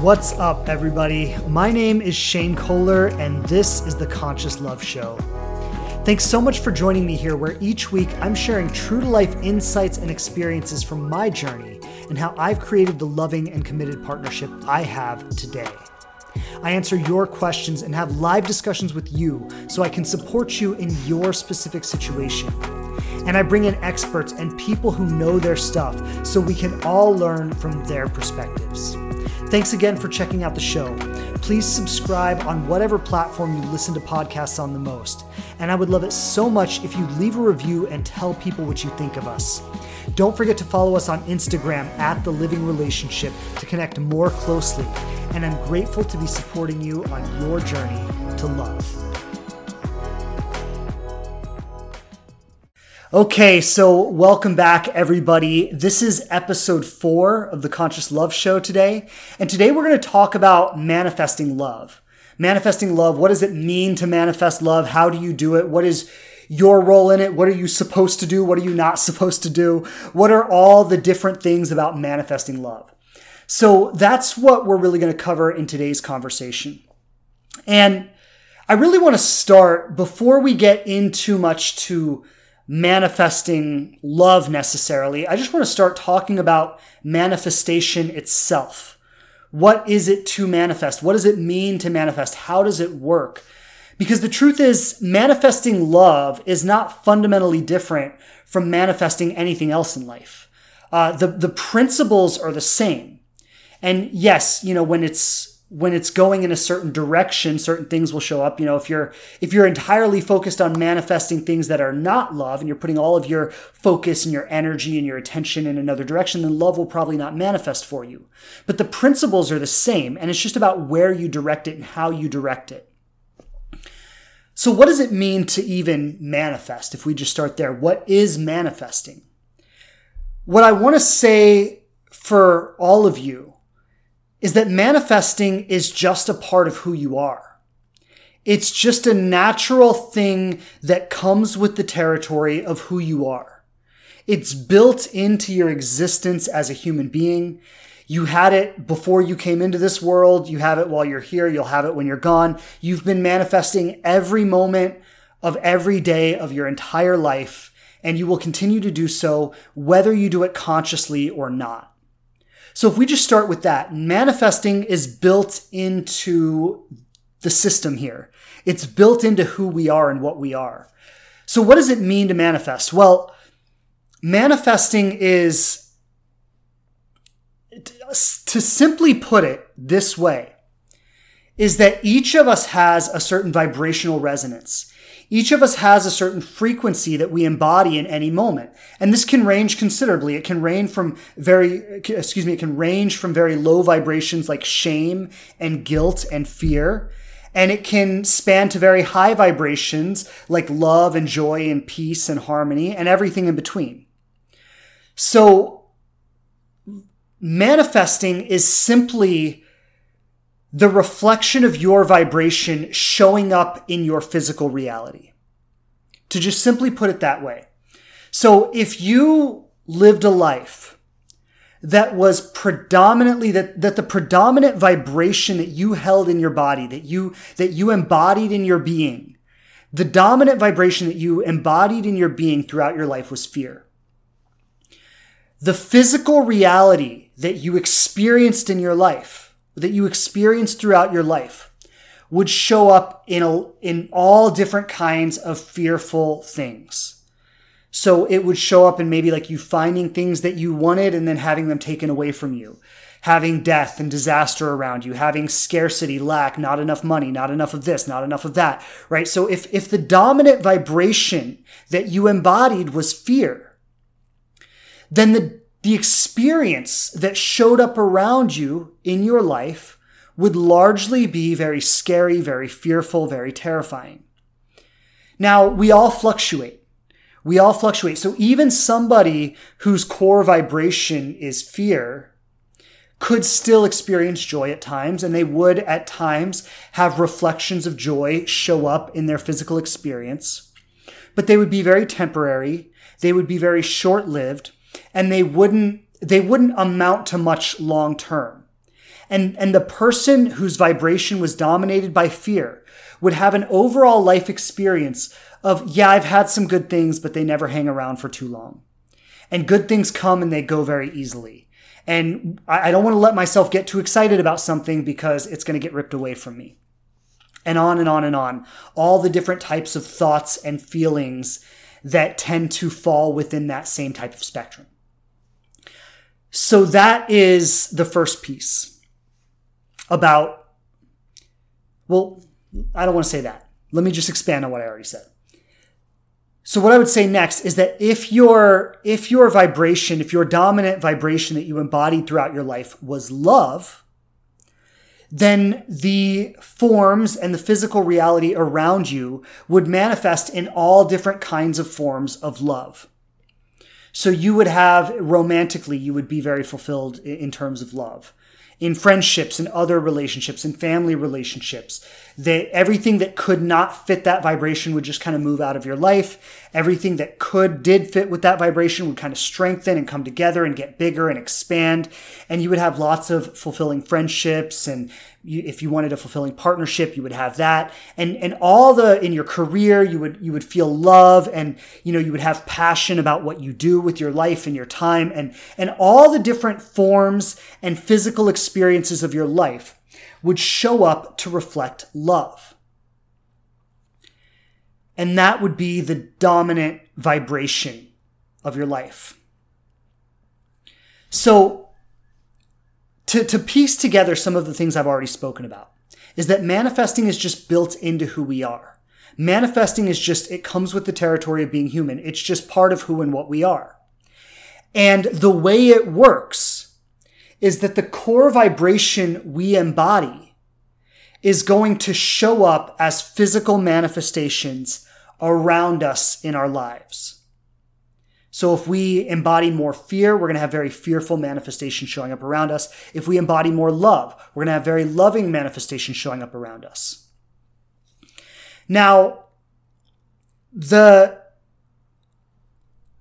What's up, everybody? My name is Shane Kohler, and this is the Conscious Love Show. Thanks so much for joining me here, where each week I'm sharing true to life insights and experiences from my journey and how I've created the loving and committed partnership I have today. I answer your questions and have live discussions with you so I can support you in your specific situation. And I bring in experts and people who know their stuff so we can all learn from their perspectives. Thanks again for checking out the show. Please subscribe on whatever platform you listen to podcasts on the most. And I would love it so much if you leave a review and tell people what you think of us. Don't forget to follow us on Instagram at The Living Relationship to connect more closely. And I'm grateful to be supporting you on your journey to love. Okay, so welcome back, everybody. This is episode four of the Conscious Love Show today. And today we're going to talk about manifesting love. Manifesting love, what does it mean to manifest love? How do you do it? What is your role in it? What are you supposed to do? What are you not supposed to do? What are all the different things about manifesting love? So that's what we're really going to cover in today's conversation. And I really want to start before we get in too much to manifesting love necessarily. I just want to start talking about manifestation itself. What is it to manifest? What does it mean to manifest? How does it work? Because the truth is, manifesting love is not fundamentally different from manifesting anything else in life. Uh, the, the principles are the same. And yes, you know, when it's when it's going in a certain direction certain things will show up. You know if you're if you're entirely focused on manifesting things that are not love and you're putting all of your focus and your energy and your attention in another direction then love will probably not manifest for you. But the principles are the same and it's just about where you direct it and how you direct it. So what does it mean to even manifest? If we just start there what is manifesting? What i want to say for all of you is that manifesting is just a part of who you are. It's just a natural thing that comes with the territory of who you are. It's built into your existence as a human being. You had it before you came into this world. You have it while you're here. You'll have it when you're gone. You've been manifesting every moment of every day of your entire life, and you will continue to do so whether you do it consciously or not. So if we just start with that, manifesting is built into the system here. It's built into who we are and what we are. So what does it mean to manifest? Well, manifesting is to simply put it this way is that each of us has a certain vibrational resonance. Each of us has a certain frequency that we embody in any moment. And this can range considerably. It can range from very, excuse me, it can range from very low vibrations like shame and guilt and fear. And it can span to very high vibrations like love and joy and peace and harmony and everything in between. So manifesting is simply the reflection of your vibration showing up in your physical reality. To just simply put it that way. So if you lived a life that was predominantly that, that the predominant vibration that you held in your body, that you, that you embodied in your being, the dominant vibration that you embodied in your being throughout your life was fear. The physical reality that you experienced in your life that you experience throughout your life would show up in, a, in all different kinds of fearful things. So it would show up in maybe like you finding things that you wanted and then having them taken away from you, having death and disaster around you, having scarcity, lack, not enough money, not enough of this, not enough of that, right? So if, if the dominant vibration that you embodied was fear, then the the experience that showed up around you in your life would largely be very scary, very fearful, very terrifying. Now, we all fluctuate. We all fluctuate. So even somebody whose core vibration is fear could still experience joy at times, and they would at times have reflections of joy show up in their physical experience. But they would be very temporary. They would be very short lived and they wouldn't they wouldn't amount to much long term. And, and the person whose vibration was dominated by fear would have an overall life experience of, yeah, I've had some good things, but they never hang around for too long. And good things come and they go very easily. And I don't want to let myself get too excited about something because it's going to get ripped away from me. And on and on and on. All the different types of thoughts and feelings that tend to fall within that same type of spectrum. So that is the first piece about, well, I don't want to say that. Let me just expand on what I already said. So what I would say next is that if your if your vibration, if your dominant vibration that you embodied throughout your life was love, then the forms and the physical reality around you would manifest in all different kinds of forms of love. So you would have romantically, you would be very fulfilled in terms of love in friendships and other relationships and family relationships. That everything that could not fit that vibration would just kind of move out of your life. Everything that could did fit with that vibration would kind of strengthen and come together and get bigger and expand. And you would have lots of fulfilling friendships and you, if you wanted a fulfilling partnership, you would have that, and and all the in your career, you would you would feel love, and you know you would have passion about what you do with your life and your time, and and all the different forms and physical experiences of your life would show up to reflect love, and that would be the dominant vibration of your life. So to, to piece together some of the things I've already spoken about is that manifesting is just built into who we are. Manifesting is just, it comes with the territory of being human. It's just part of who and what we are. And the way it works is that the core vibration we embody is going to show up as physical manifestations around us in our lives. So if we embody more fear, we're going to have very fearful manifestations showing up around us. If we embody more love, we're going to have very loving manifestations showing up around us. Now, the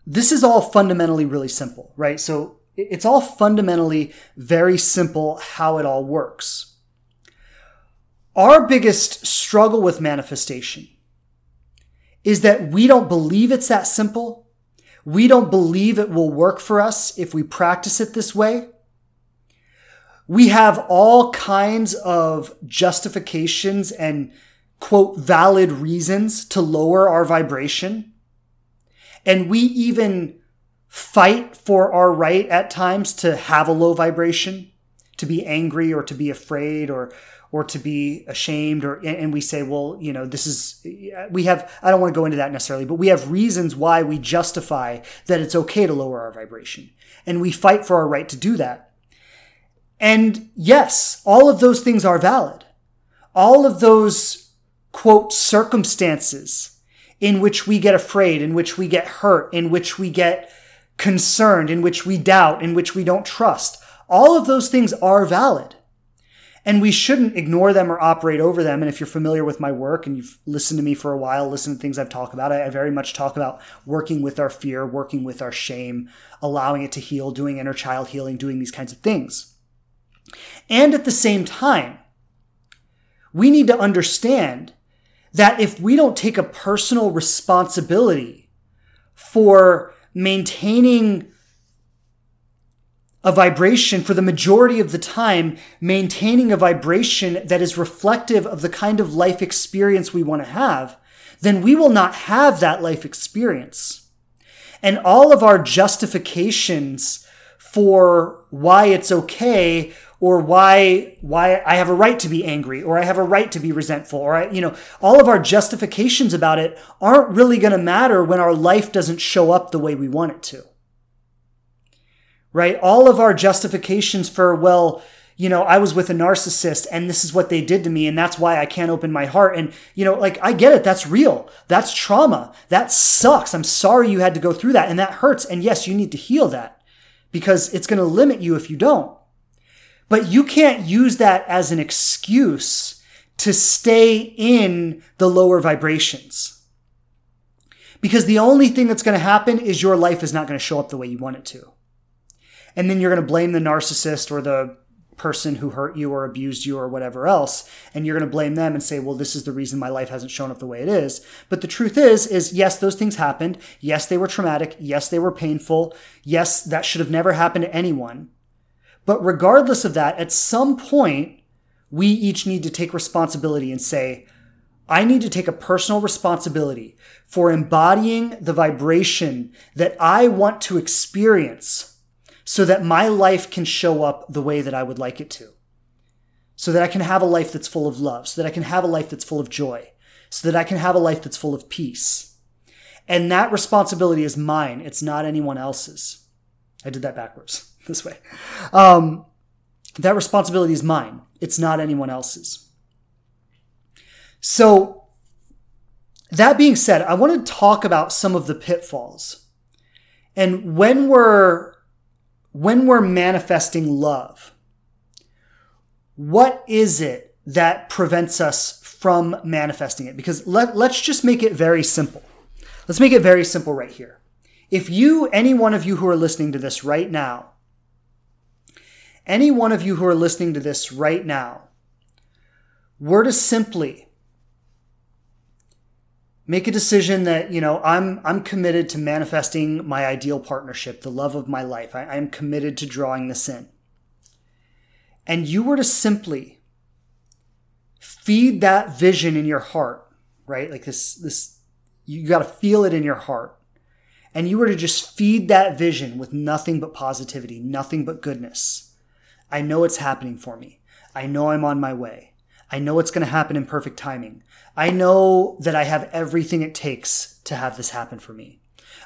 this is all fundamentally really simple, right? So it's all fundamentally very simple how it all works. Our biggest struggle with manifestation is that we don't believe it's that simple we don't believe it will work for us if we practice it this way. We have all kinds of justifications and quote valid reasons to lower our vibration. And we even fight for our right at times to have a low vibration, to be angry or to be afraid or or to be ashamed or and we say well you know this is we have i don't want to go into that necessarily but we have reasons why we justify that it's okay to lower our vibration. And we fight for our right to do that. And yes all of those things are valid. All of those quote circumstances in which we get afraid in which we get hurt in which we get concerned in which we doubt in which we don't trust all of those things are valid and we shouldn't ignore them or operate over them. And if you're familiar with my work and you've listened to me for a while, listen to things I've talked about, I, I very much talk about working with our fear, working with our shame, allowing it to heal, doing inner child healing, doing these kinds of things. And at the same time, we need to understand that if we don't take a personal responsibility for maintaining a vibration for the majority of the time, maintaining a vibration that is reflective of the kind of life experience we want to have, then we will not have that life experience. And all of our justifications for why it's okay or why why I have a right to be angry or I have a right to be resentful or I, you know all of our justifications about it aren't really going to matter when our life doesn't show up the way we want it to right? All of our justifications for, well, you know, I was with a narcissist and this is what they did to me and that's why I can't open my heart. And, you know, like I get it. That's real. That's trauma. That sucks. I'm sorry you had to go through that and that hurts. And yes, you need to heal that because it's going to limit you if you don't. But you can't use that as an excuse to stay in the lower vibrations. Because the only thing that's going to happen is your life is not going to show up the way you want it to. And then you're going to blame the narcissist or the person who hurt you or abused you or whatever else and you're going to blame them and say well this is the reason my life hasn't shown up the way it is. But the truth is is yes those things happened. Yes they were traumatic. Yes they were painful. Yes that should have never happened to anyone but regardless of that at some point we each need to take responsibility and say I need to take a personal responsibility for embodying the vibration that I want to experience so that my life can show up the way that I would like it to. So that I can have a life that's full of love, so that I can have a life that's full of joy, so that I can have a life that's full of peace. And that responsibility is mine. It's not anyone else's. I did that backwards this way. Um, that responsibility is mine. It's not anyone else's. So, that being said, I want to talk about some of the pitfalls. And when we're when we're manifesting love, what is it that prevents us from manifesting it? Because let, let's just make it very simple. Let's make it very simple right here. If you, any one of you who are listening to this right now, any one of you who are listening to this right now, were to simply make a decision that you know i'm i'm committed to manifesting my ideal partnership the love of my life. I, i'm committed to drawing this in. And you were to simply feed that vision in your heart right? Like this this you got to feel it in your heart. And you were to just feed that vision with nothing but positivity nothing but goodness i know it's happening for me i know i'm on my way i know it's going to happen in perfect timing I know that I have everything it takes to have this happen for me.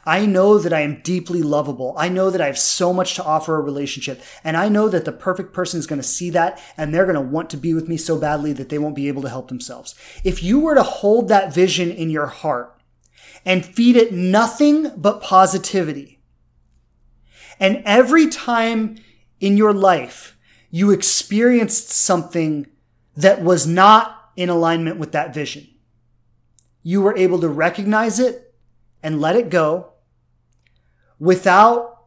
I know that I am deeply lovable. I know that I have so much to offer a relationship. And I know that the perfect person is going to see that and they're going to want to be with me so badly that they won't be able to help themselves. If you were to hold that vision in your heart and feed it nothing but positivity, and every time in your life you experienced something that was not in alignment with that vision. You were able to recognize it and let it go without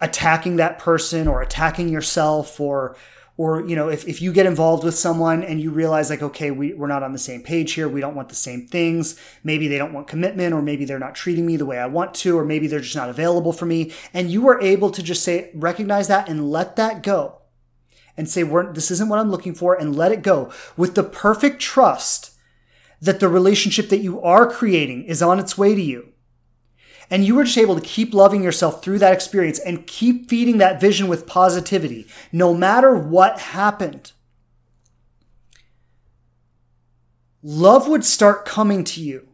attacking that person or attacking yourself or or you know if, if you get involved with someone and you realize like okay we, we're not on the same page here we don't want the same things maybe they don't want commitment or maybe they're not treating me the way i want to or maybe they're just not available for me and you are able to just say recognize that and let that go and say, this isn't what I'm looking for and let it go with the perfect trust that the relationship that you are creating is on its way to you. And you were just able to keep loving yourself through that experience and keep feeding that vision with positivity, no matter what happened. Love would start coming to you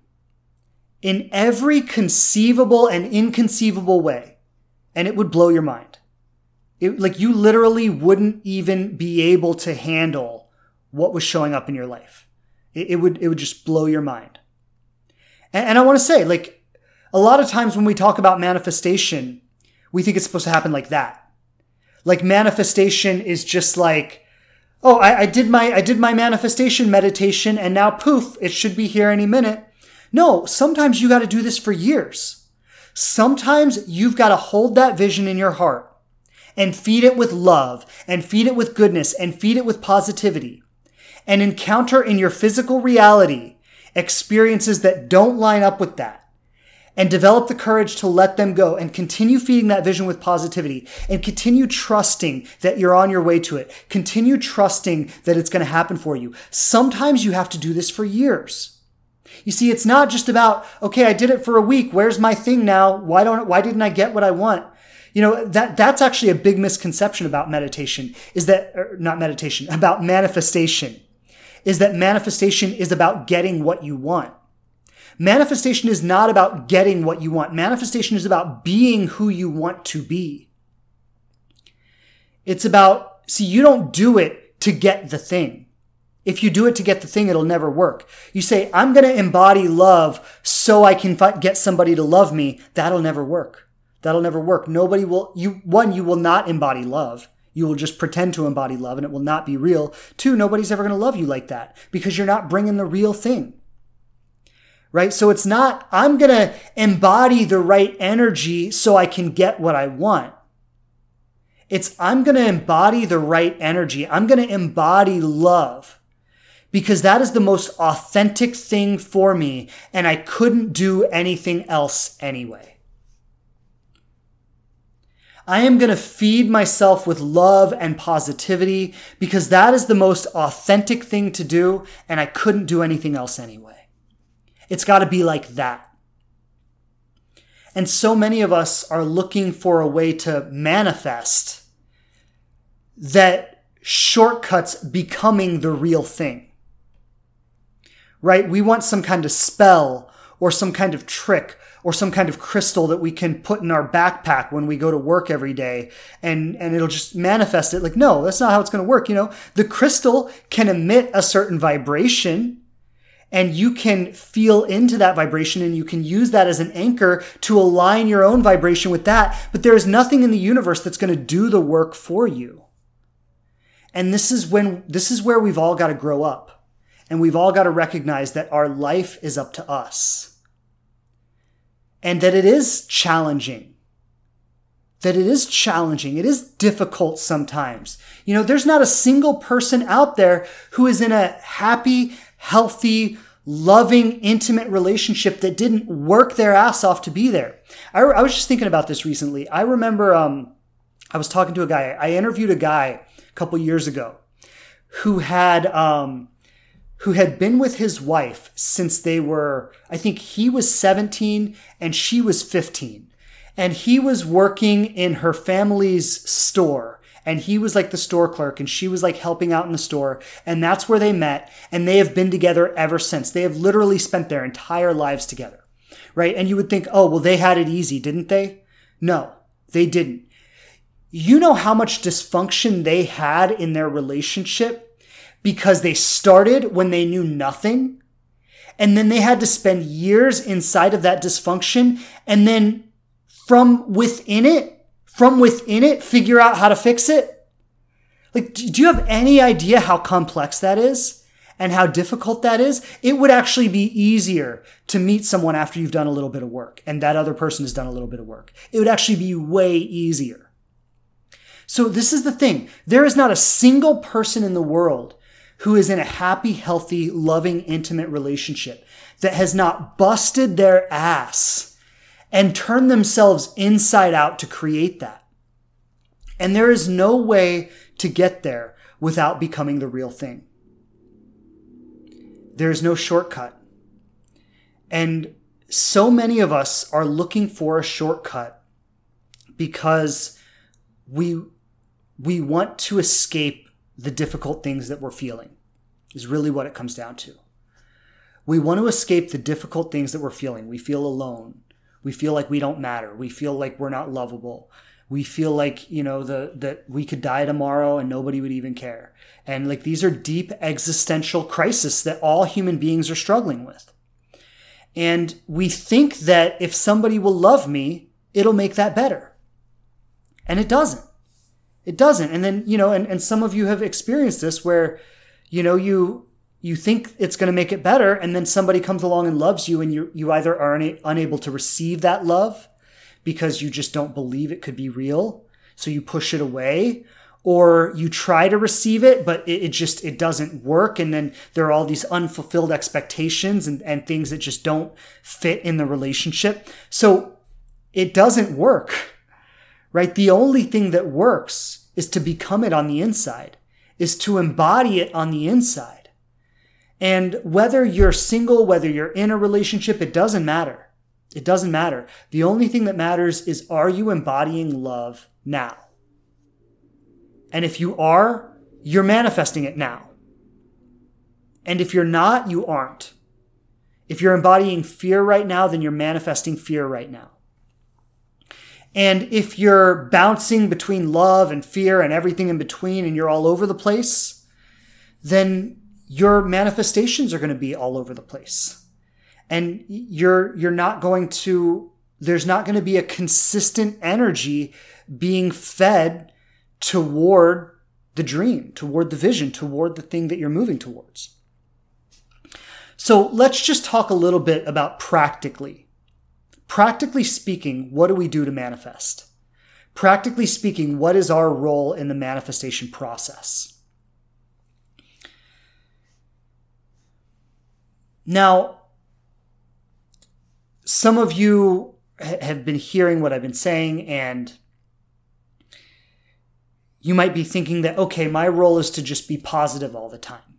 in every conceivable and inconceivable way, and it would blow your mind. It, like you literally wouldn't even be able to handle what was showing up in your life. It, it would it would just blow your mind. And, and I want to say, like, a lot of times when we talk about manifestation, we think it's supposed to happen like that. Like manifestation is just like, oh, I, I did my I did my manifestation meditation, and now poof, it should be here any minute. No, sometimes you got to do this for years. Sometimes you've got to hold that vision in your heart and feed it with love and feed it with goodness and feed it with positivity and encounter in your physical reality experiences that don't line up with that and develop the courage to let them go and continue feeding that vision with positivity and continue trusting that you're on your way to it. Continue trusting that it's going to happen for you. Sometimes you have to do this for years. You see, it's not just about, okay, I did it for a week. Where's my thing now? Why don't, why didn't I get what I want? You know, that, that's actually a big misconception about meditation is that, er, not meditation, about manifestation is that manifestation is about getting what you want. Manifestation is not about getting what you want. Manifestation is about being who you want to be. It's about, see, you don't do it to get the thing. If you do it to get the thing, it'll never work. You say, I'm going to embody love so I can get somebody to love me. That'll never work. That'll never work. Nobody will, you, one, you will not embody love. You will just pretend to embody love and it will not be real. Two, nobody's ever going to love you like that because you're not bringing the real thing. Right? So it's not, I'm going to embody the right energy so I can get what I want. It's I'm going to embody the right energy. I'm going to embody love because that is the most authentic thing for me. And I couldn't do anything else anyway. I am going to feed myself with love and positivity because that is the most authentic thing to do. And I couldn't do anything else anyway. It's got to be like that. And so many of us are looking for a way to manifest that shortcuts becoming the real thing. Right? We want some kind of spell or some kind of trick or some kind of crystal that we can put in our backpack when we go to work every day and and it'll just manifest it like no that's not how it's going to work you know the crystal can emit a certain vibration and you can feel into that vibration and you can use that as an anchor to align your own vibration with that. But there is nothing in the universe that's going to do the work for you. And this is when, this is where we've all got to grow up and we've all got to recognize that our life is up to us and that it is challenging. That it is challenging. It is difficult sometimes. You know, there's not a single person out there who is in a happy, healthy, loving, intimate relationship that didn't work their ass off to be there. I, I was just thinking about this recently. I remember um, I was talking to a guy. I interviewed a guy a couple years ago who had um, who had been with his wife since they were. I think he was 17 and she was 15, and he was working in her family's store and he was like the store clerk and she was like helping out in the store. And that's where they met and they have been together ever since. They have literally spent their entire lives together right? And you would think oh well they had it easy didn't they? No they didn't. You know how much dysfunction they had in their relationship because they started when they knew nothing and then they had to spend years inside of that dysfunction and then from within it from within it figure out how to fix it? Like, do you have any idea how complex that is and how difficult that is? It would actually be easier to meet someone after you've done a little bit of work and that other person has done a little bit of work. It would actually be way easier. So this is the thing. There is not a single person in the world who is in a happy, healthy, loving, intimate relationship that has not busted their ass and turn themselves inside out to create that. And there is no way to get there without becoming the real thing. There is no shortcut. And so many of us are looking for a shortcut because we, we want to escape the difficult things that we're feeling, is really what it comes down to. We want to escape the difficult things that we're feeling. We feel alone. We feel like we don't matter. We feel like we're not lovable. We feel like, you know, the that we could die tomorrow and nobody would even care. And like these are deep existential crises that all human beings are struggling with. And we think that if somebody will love me, it'll make that better. And it doesn't. It doesn't. And then, you know, and, and some of you have experienced this where, you know, you you think it's going to make it better and then somebody comes along and loves you and you you either are una- unable to receive that love because you just don't believe it could be real so you push it away or you try to receive it but it, it, just it doesn't work and then there are all these unfulfilled expectations and, and things that just don't fit in the relationship. So it doesn't work right? The only thing that works is to become it on the inside is to embody it on the inside and whether you're single, whether you're in a relationship, it doesn't matter. It doesn't matter. The only thing that matters is are you embodying love now? And if you are, you're manifesting it now. And if you're not, you aren't. If you're embodying fear right now, then you're manifesting fear right now. And if you're bouncing between love and fear and everything in between and you're all over the place, then your manifestations are going to be all over the place. And you're you're not going to there's not going to be a consistent energy being fed toward the dream, toward the vision, toward the thing that you're moving towards. So let's just talk a little bit about practically. Practically speaking, what do we do to manifest? practically speaking, what is our role in the manifestation process? Now, some of you have been hearing what I've been saying, and you might be thinking that, okay, my role is to just be positive all the time.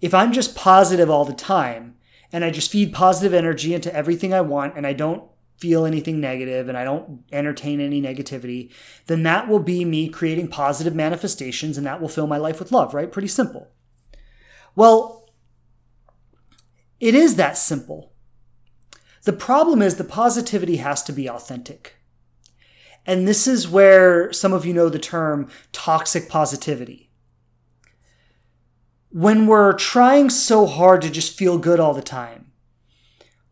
If I'm just positive all the time, and I just feed positive energy into everything I want, and I don't feel anything negative and I don't entertain any negativity, then that will be me creating positive manifestations and that will fill my life with love, right? Pretty simple. Well, it is that simple. The problem is the positivity has to be authentic. And this is where some of you know the term toxic positivity. When we're trying so hard to just feel good all the time,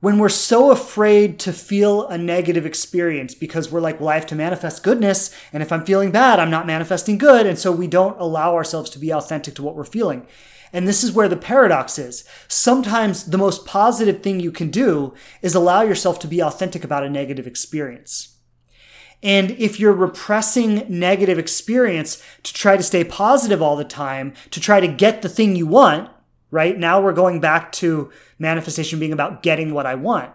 when we're so afraid to feel a negative experience because we're like, well, I have to manifest goodness. And if I'm feeling bad, I'm not manifesting good. And so we don't allow ourselves to be authentic to what we're feeling. And this is where the paradox is. Sometimes the most positive thing you can do is allow yourself to be authentic about a negative experience. And if you're repressing negative experience to try to stay positive all the time, to try to get the thing you want, right? Now we're going back to manifestation being about getting what I want.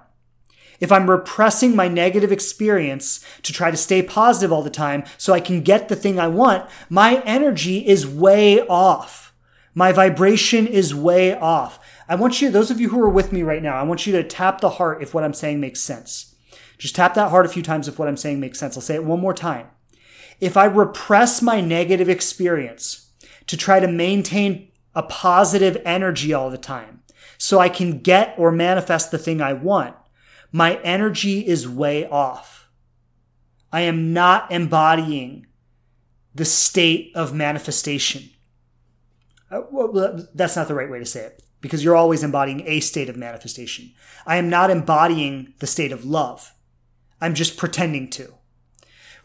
If I'm repressing my negative experience to try to stay positive all the time so I can get the thing I want, my energy is way off. My vibration is way off. I want you, those of you who are with me right now, I want you to tap the heart if what I'm saying makes sense. Just tap that heart a few times if what I'm saying makes sense. I'll say it one more time. If I repress my negative experience to try to maintain a positive energy all the time so I can get or manifest the thing I want, my energy is way off. I am not embodying the state of manifestation. Uh, well, that's not the right way to say it because you're always embodying a state of manifestation. I am not embodying the state of love. I'm just pretending to.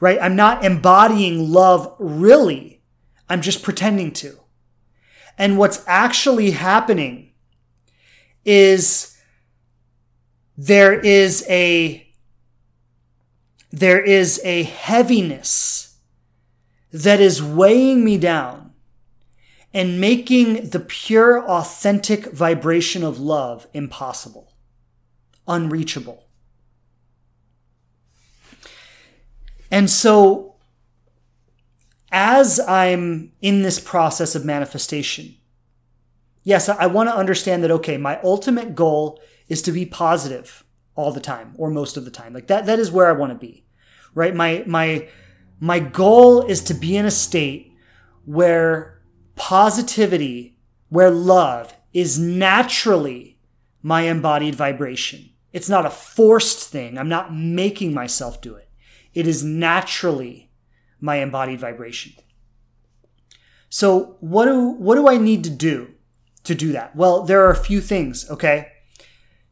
Right? I'm not embodying love really. I'm just pretending to. And what's actually happening is there is a there is a heaviness that is weighing me down and making the pure, authentic vibration of love impossible, unreachable. And so, as I'm in this process of manifestation, yes, I want to understand that, okay, my ultimate goal is to be positive all the time or most of the time. Like that, that is where I want to be, right? My, my, my goal is to be in a state where positivity where love is naturally my embodied vibration. It's not a forced thing. I'm not making myself do it. It is naturally my embodied vibration. So what do, what do I need to do to do that? Well, there are a few things, okay?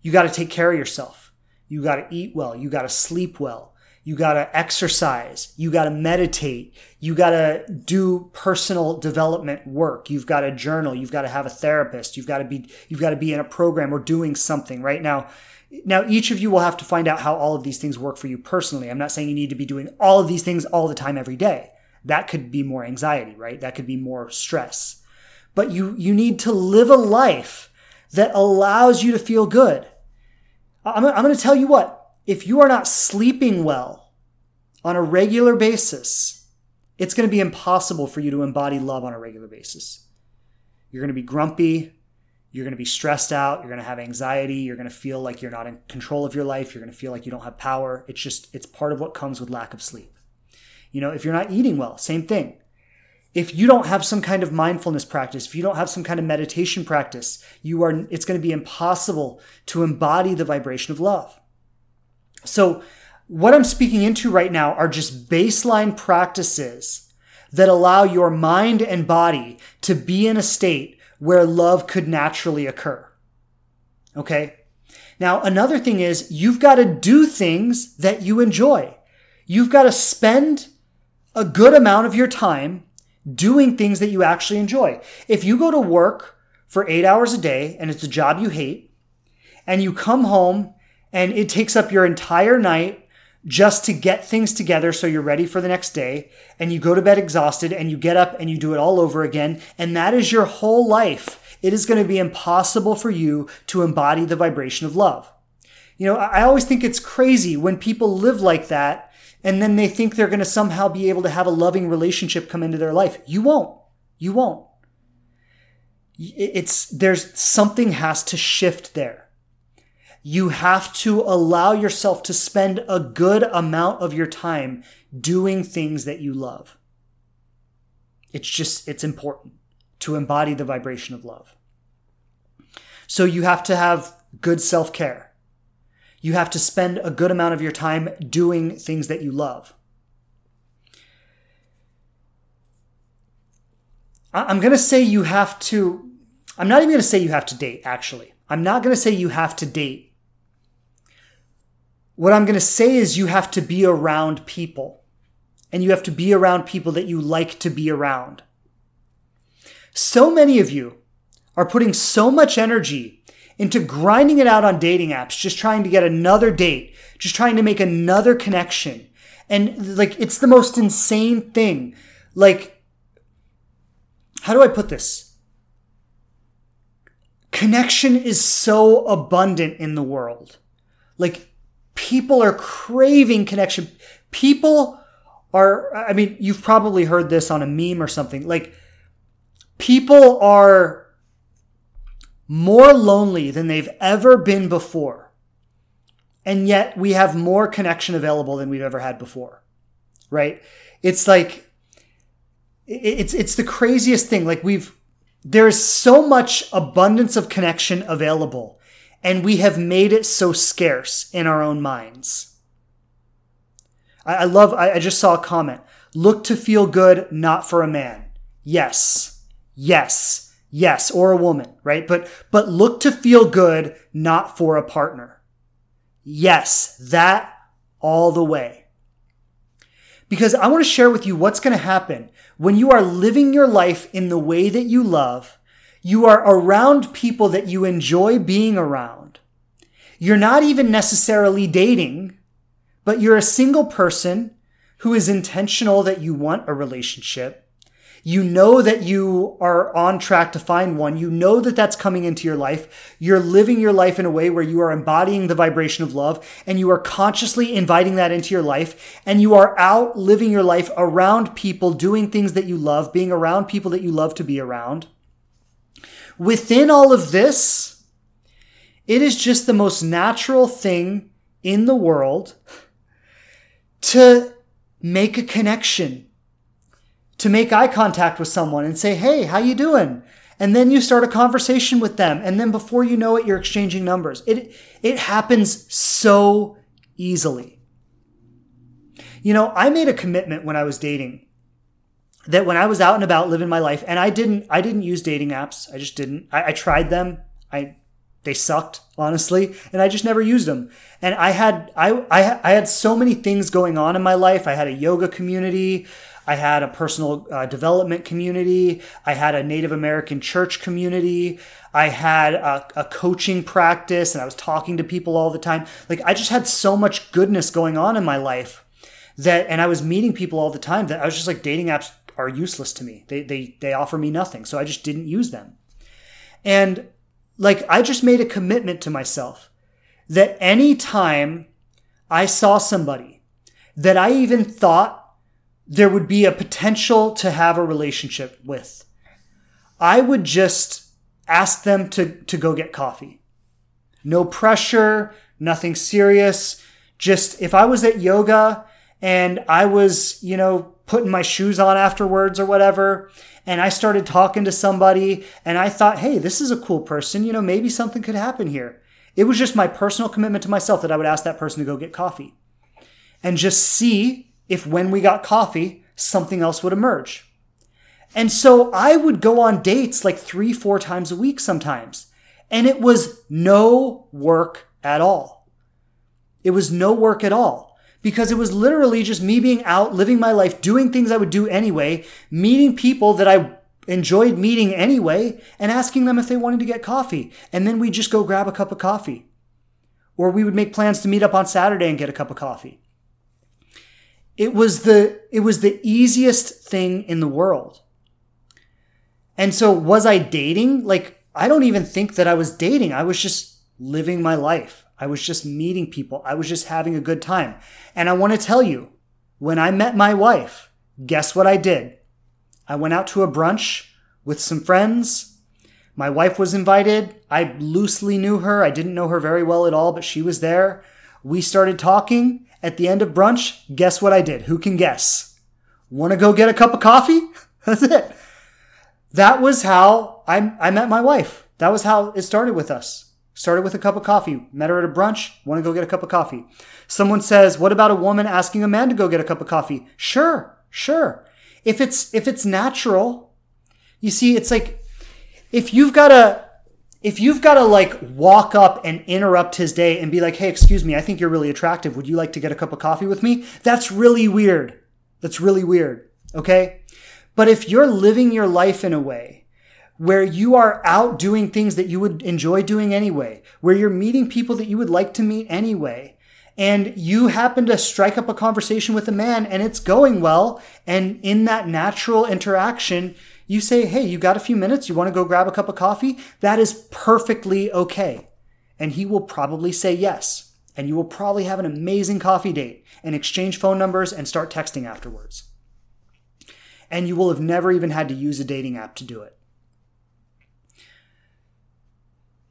You got to take care of yourself. You got to eat well. You got to sleep well. You got to exercise. You got to meditate. You got to do personal development work. You've got to journal. You've got to have a therapist. You've got to be, you've got to be in a program or doing something right now. Now, each of you will have to find out how all of these things work for you personally. I'm not saying you need to be doing all of these things all the time every day. That could be more anxiety, right? That could be more stress. But you, you need to live a life that allows you to feel good. I'm, I'm going to tell you what, if you are not sleeping well on a regular basis, it's going to be impossible for you to embody love on a regular basis. You're going to be grumpy. You're going to be stressed out. You're going to have anxiety. You're going to feel like you're not in control of your life. You're going to feel like you don't have power. It's just, it's part of what comes with lack of sleep. You know, if you're not eating well, same thing. If you don't have some kind of mindfulness practice, if you don't have some kind of meditation practice, you are, it's going to be impossible to embody the vibration of love. So, what I'm speaking into right now are just baseline practices that allow your mind and body to be in a state where love could naturally occur. Okay? Now, another thing is you've got to do things that you enjoy. You've got to spend a good amount of your time doing things that you actually enjoy. If you go to work for eight hours a day and it's a job you hate, and you come home and it takes up your entire night just to get things together so you're ready for the next day. And you go to bed exhausted and you get up and you do it all over again. And that is your whole life. It is going to be impossible for you to embody the vibration of love. You know i always think it's crazy when people live like that and then they think they're going to somehow be able to have a loving relationship come into their life. You won't. You won't. It's there's something has to shift there you have to allow yourself to spend a good amount of your time doing things that you love. It's just, it's important to embody the vibration of love. So you have to have good self care. You have to spend a good amount of your time doing things that you love. I'm going to say you have to, I'm not even going to say you have to date, actually. I'm not going to say you have to date what I'm going to say is you have to be around people and you have to be around people that you like to be around. So many of you are putting so much energy into grinding it out on dating apps, just trying to get another date, just trying to make another connection. And like, it's the most insane thing. Like, how do I put this? Connection is so abundant in the world. Like, people are craving connection. People are, I mean, you've probably heard this on a meme or something. Like, people are more lonely than they've ever been before. And yet we have more connection available than we've ever had before. Right? It's like, it's, it's the craziest thing. Like, we've, there's so much abundance of connection available and we have made it so scarce in our own minds. I, I love, I, I just saw a comment. Look to feel good, not for a man. Yes. Yes. Yes. Or a woman, right? But, but look to feel good, not for a partner. Yes. That all the way. Because I want to share with you what's going to happen when you are living your life in the way that you love you are around people that you enjoy being around. You're not even necessarily dating, but you're a single person who is intentional that you want a relationship. You know that you are on track to find one. You know that that's coming into your life. You're living your life in a way where you are embodying the vibration of love and you are consciously inviting that into your life. And you are out living your life around people, doing things that you love, being around people that you love to be around within all of this, it is just the most natural thing in the world to make a connection, to make eye contact with someone and say, "Hey, how you doing?" And then you start a conversation with them, and then before you know it, you're exchanging numbers. It it happens so easily. You know, I made a commitment when I was dating that when I was out and about living my life, and I didn't, I didn't use dating apps. I just didn't. I, I tried them. I they sucked honestly and i just never used them and i had I, I i had so many things going on in my life i had a yoga community i had a personal uh, development community i had a native american church community i had a, a coaching practice and i was talking to people all the time like i just had so much goodness going on in my life that and i was meeting people all the time that i was just like dating apps are useless to me. They, they, they offer me nothing. So I just didn't use them. And like, I just made a commitment to myself that anytime I saw somebody that I even thought there would be a potential to have a relationship with, I would just ask them to, to go get coffee. No pressure, nothing serious. Just if I was at yoga and I was, you know, putting my shoes on afterwards or whatever. And I started talking to somebody and I thought, hey, this is a cool person. You know, maybe something could happen here. It was just my personal commitment to myself that I would ask that person to go get coffee and just see if when we got coffee, something else would emerge. And so I would go on dates like three, four times a week sometimes. And it was no work at all. It was no work at all because it was literally just me being out, living my life, doing things I would do anyway, meeting people that I enjoyed meeting anyway, and asking them if they wanted to get coffee. And then we'd just go grab a cup of coffee. Or we would make plans to meet up on Saturday and get a cup of coffee. it was the it was the easiest thing in the world. And so was I dating? Like I don't even think that I was dating. I was just living my life. I was just meeting people. I was just having a good time. And I want to tell you, when I met my wife, guess what I did? I went out to a brunch with some friends. My wife was invited. I loosely knew her. I didn't know her very well at all, but she was there. We started talking. At the end of brunch, guess what I did? Who can guess? Want to go get a cup of coffee? That's it. That was how I, I met my wife. That was how it started with us. Started with a cup of coffee. Met her at a brunch. Want to go get a cup of coffee. Someone says, "What about a woman asking a man to go get a cup of coffee?" Sure, sure. If it's if it's natural, you see, it's like if you've got to if you've got to like walk up and interrupt his day and be like, "Hey, excuse me, I think you're really attractive. Would you like to get a cup of coffee with me?" That's really weird. That's really weird. Okay? But if you're living your life in a way where you are out doing things that you would enjoy doing anyway, where you're meeting people that you would like to meet anyway, and you happen to strike up a conversation with a man and it's going well, and in that natural interaction, you say, Hey, you got a few minutes? You want to go grab a cup of coffee? That is perfectly okay. And he will probably say yes. And you will probably have an amazing coffee date and exchange phone numbers and start texting afterwards. And you will have never even had to use a dating app to do it.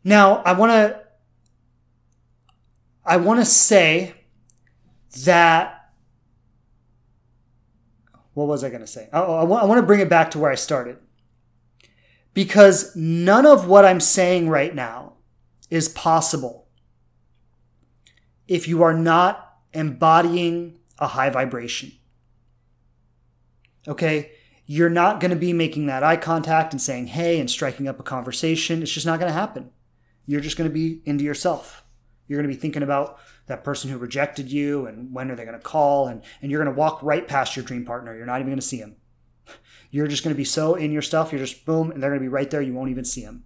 Now, I want to I want to say that what was I going to say? Oh, oh I, I want to bring it back to where I started. Because none of what I'm saying right now is possible if you are not embodying a high vibration. Okay? You're not going to be making that eye contact and saying, hey, and striking up a conversation. It's just not going to happen. You're just going to be into yourself. You're going to be thinking about that person who rejected you and when are they going to call and, and you're going to walk right past your dream partner. You're not even going to see him. You're just going to be so in your stuff. You're just boom, and they're going to be right there. You won't even see him.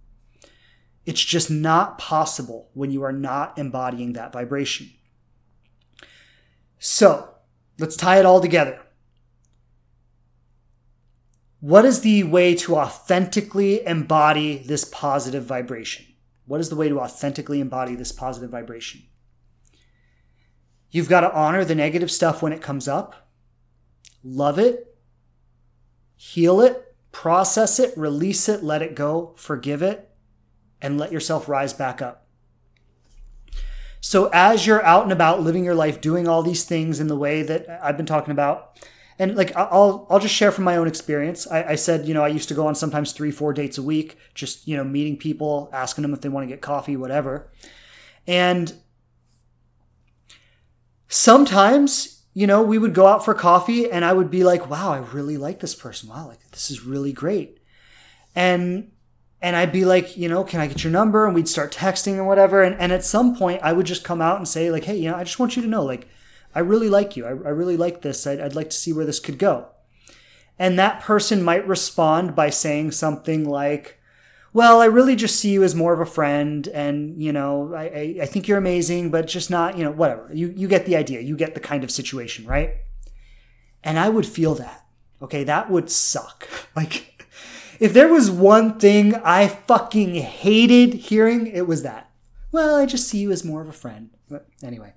It's just not possible when you are not embodying that vibration. So let's tie it all together. What is the way to authentically embody this positive vibration? What is the way to authentically embody this positive vibration? You've got to honor the negative stuff when it comes up, love it, heal it, process it, release it, let it go, forgive it, and let yourself rise back up. So, as you're out and about living your life, doing all these things in the way that I've been talking about, and like I'll I'll just share from my own experience. I, I, said you know I used to go on sometimes three four dates a week, just you know meeting people, asking them if they want to get coffee, whatever. And sometimes you know we would go out for coffee, and I would be like, wow, I really like this person. Wow, like this is really great. And and I'd be like, you know, can I get your number? And we'd start texting and whatever. And, and at some point, I would just come out and say, like, hey, you know, I just want you to know, like, I really like you. I, I really like this. I'd, I'd like to see where this could go. And that person might respond by saying something like, well, I really just see you as more of a friend, and you know, I, I, I, think you're amazing, but just not, you know, whatever. You you get the idea. You get the kind of situation, right? And I would feel that. Okay, that would suck. Like, if there was one thing I fucking hated hearing, it was that. Well, I just see you as more of a friend. But anyway,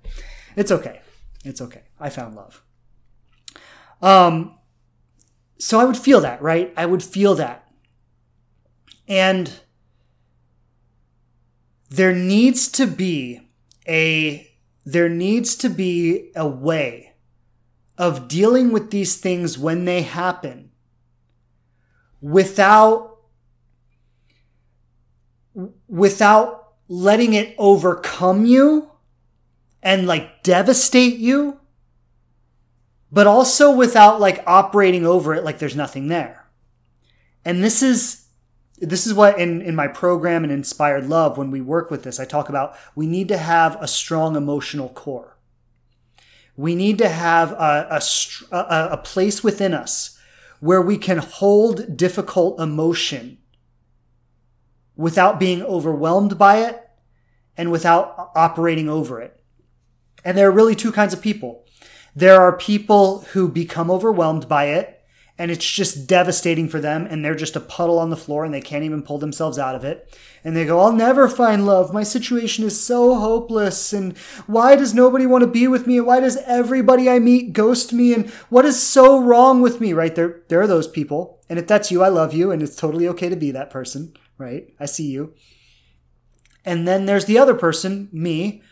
it's okay. It's okay. I found love. Um, so I would feel that, right? I would feel that. And there needs to be a there needs to be a way of dealing with these things when they happen without without letting it overcome you and like devastate you, but also without like operating over it like there's nothing there. And this is this is what in, in my program and inspired love when we work with this i talk about we need to have a strong emotional core we need to have a, a, a place within us where we can hold difficult emotion without being overwhelmed by it and without operating over it and there are really two kinds of people. There are people who become overwhelmed by it and it's just devastating for them and they're just a puddle on the floor and they can't even pull themselves out of it. And they go i'll never find love. My situation is so hopeless. And why does nobody want to be with me? Why does everybody i meet ghost me? And what is so wrong with me? Right? There there are those people. And if that's you i love you and it's totally okay to be that person. Right? I see you. And then there's the other person me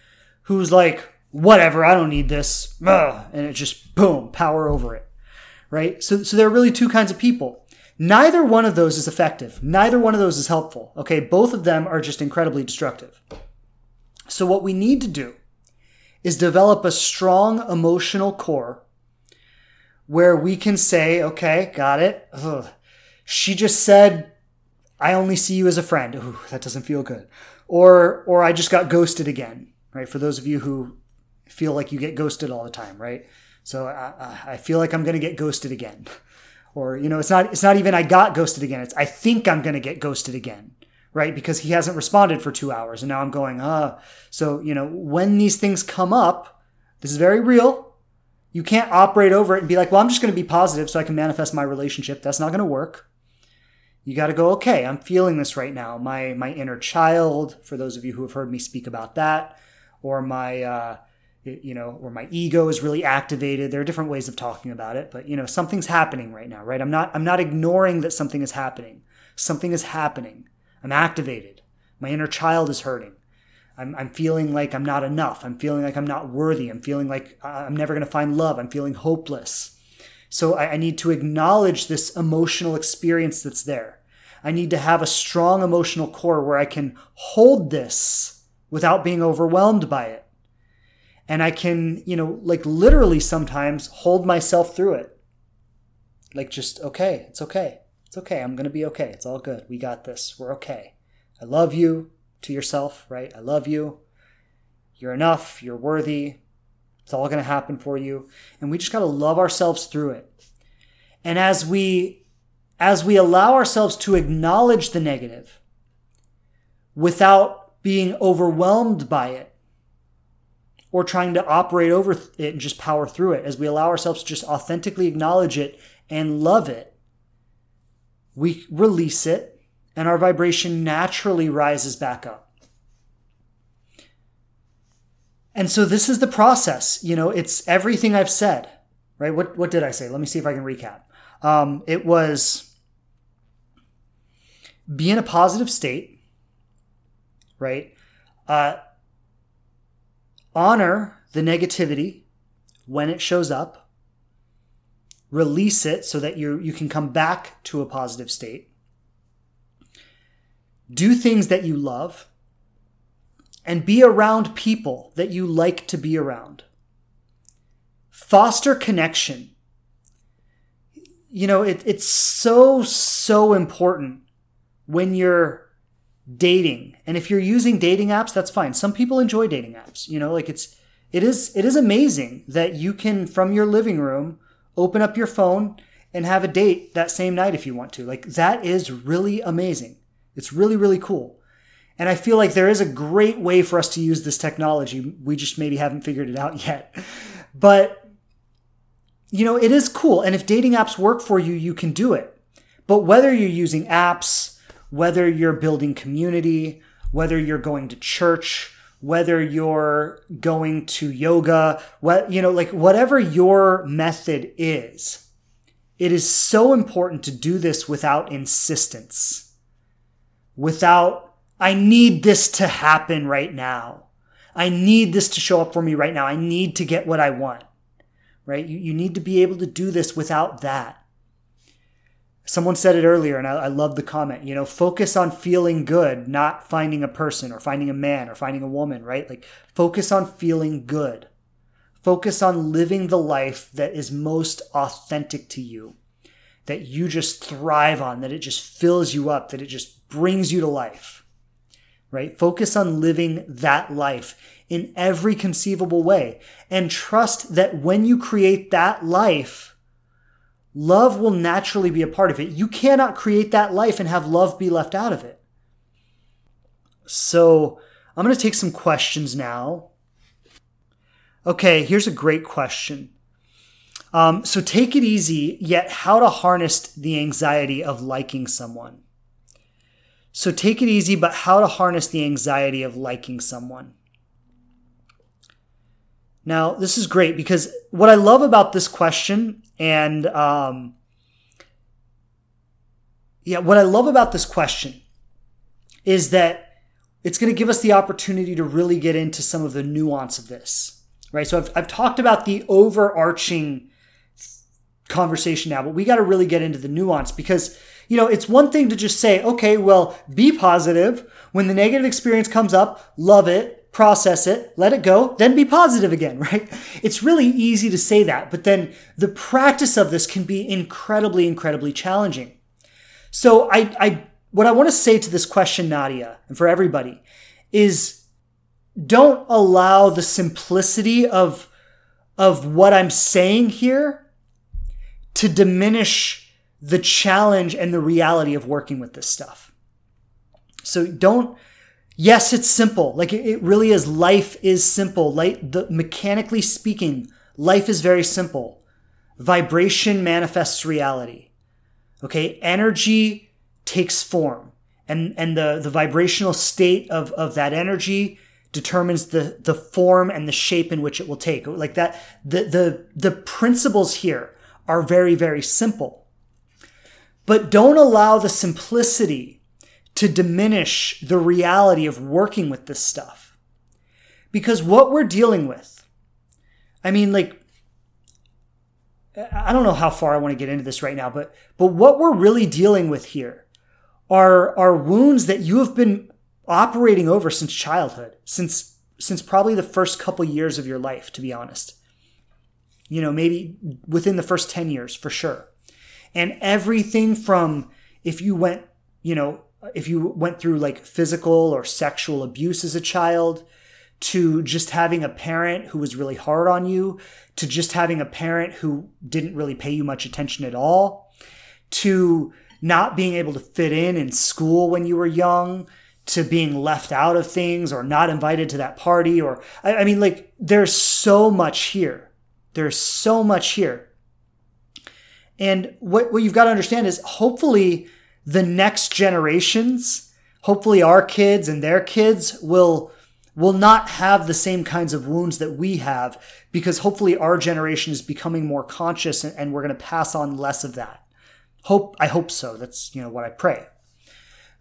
who's like whatever i don't need this Ugh, and it just boom power over it right? So, so there are really two kinds of people. Neither one of those is effective. Neither one of those is helpful. Okay, both of them are just incredibly destructive. So, what we need to do is develop a strong emotional core where we can say, okay, got it. Ugh. She just said, I only see you as a friend. Ooh, that doesn't feel good. Or, or I just got ghosted again, right? For those of you who feel like you get ghosted all the time, right? So I, I feel like I'm going to get ghosted again. Or, you know, it's not, it's not even I got ghosted again. It's I think I'm going to get ghosted again, right? Because he hasn't responded for two hours. And now I'm going, ah. So, you know, when these things come up, this is very real. You can't operate over it and be like, well, I'm just going to be positive so I can manifest my relationship. That's not going to work. You got to go, okay, I'm feeling this right now. My, my inner child, for those of you who have heard me speak about that, or my, uh, you know, or my ego is really activated. There are different ways of talking about it, but you know, something's happening right now, right? I'm not I'm not ignoring that something is happening. Something is happening. I'm activated. My inner child is hurting. I'm, I'm feeling like I'm not enough. I'm feeling like I'm not worthy. I'm feeling like uh, I'm never going to find love. I'm feeling hopeless. So I, I need to acknowledge this emotional experience that's there. I need to have a strong emotional core where I can hold this without being overwhelmed by it and I can, you know, like literally sometimes hold myself through it. Like just, okay, it's okay. It's okay. I'm going to be okay. It's all good. We got this. We're okay. I love you to yourself, right? I love you. You're enough. You're worthy. It's all going to happen for you. And we just got to love ourselves through it. And as we as we allow ourselves to acknowledge the negative without being overwhelmed by it, or trying to operate over it and just power through it. As we allow ourselves to just authentically acknowledge it and love it, we release it and our vibration naturally rises back up. And so this is the process. You know, it's everything I've said, right? What, what did I say? Let me see if I can recap. Um, it was be in a positive state, right? Uh, honor the negativity when it shows up, release it so that you you can come back to a positive state. Do things that you love and be around people that you like to be around. Foster connection. You know, it, it's so, so important when you're dating. And if you're using dating apps, that's fine. Some people enjoy dating apps. You know, like it's it is it is amazing that you can from your living room open up your phone and have a date that same night if you want to. Like that is really amazing. It's really really cool. And I feel like there is a great way for us to use this technology. We just maybe haven't figured it out yet. But you know, it is cool. And if dating apps work for you, you can do it. But whether you're using apps, whether you're building community, whether you're going to church, whether you're going to yoga, what you know, like whatever your method is, it is so important to do this without insistence. Without I need this to happen right now. I need this to show up for me right now. I need to get what I want. Right? You, you need to be able to do this without that. Someone said it earlier, and I, I love the comment. You know, focus on feeling good, not finding a person or finding a man or finding a woman, right? Like, focus on feeling good. Focus on living the life that is most authentic to you, that you just thrive on, that it just fills you up, that it just brings you to life, right? Focus on living that life in every conceivable way and trust that when you create that life, love will naturally be a part of it. You cannot create that life and have love be left out of it. So I'm going to take some questions now. Okay, here's a great question. Um, so take it easy, yet how to harness the anxiety of liking someone. So take it easy, but how to harness the anxiety of liking someone. Now, this is great because what I love about this question and, um, yeah, what I love about this question is that it's going to give us the opportunity to really get into some of the nuance of this, right? So I've, I've talked about the overarching conversation now, but we got to really get into the nuance because, you know, it's one thing to just say, okay, well, be positive. When the negative experience comes up, love it, process it, let it go, then be positive again, right? It's really easy to say that, but then the practice of this can be incredibly, incredibly challenging. So I, I what I want to say to this question, Nadia, and for everybody, is don't allow the simplicity of, of what I'm saying here to diminish the challenge and the reality of working with this stuff. So don't, yes, it's simple. Like it, really is. Life is simple. Like the mechanically speaking, life is very simple. Vibration manifests reality. Okay. Energy takes form and and the the vibrational state of of that energy determines the the form and the shape in which it will take like that the the the principles here are very very simple but don't allow the simplicity to diminish the reality of working with this stuff because what we're dealing with i mean like i don't know how far i want to get into this right now but but what we're really dealing with here are are wounds that you have been operating over since childhood, since since probably the first couple years of your life, to be honest. You know, maybe within the first 10 years for sure. And everything from if you went, you know, if you went through like physical or sexual abuse as a child, to just having a parent who was really hard on you, to just having a parent who didn't really pay you much attention at all, to not being able to fit in in school when you were young to being left out of things or not invited to that party or I, I mean like there's so much here. There's so much here. And what, what you've got to understand is hopefully the next generations hopefully our kids and their kids will will not have the same kinds of wounds that we have because hopefully our generation is becoming more conscious and, and we're going to pass on less of that Hope I hope so. That's you know what I pray.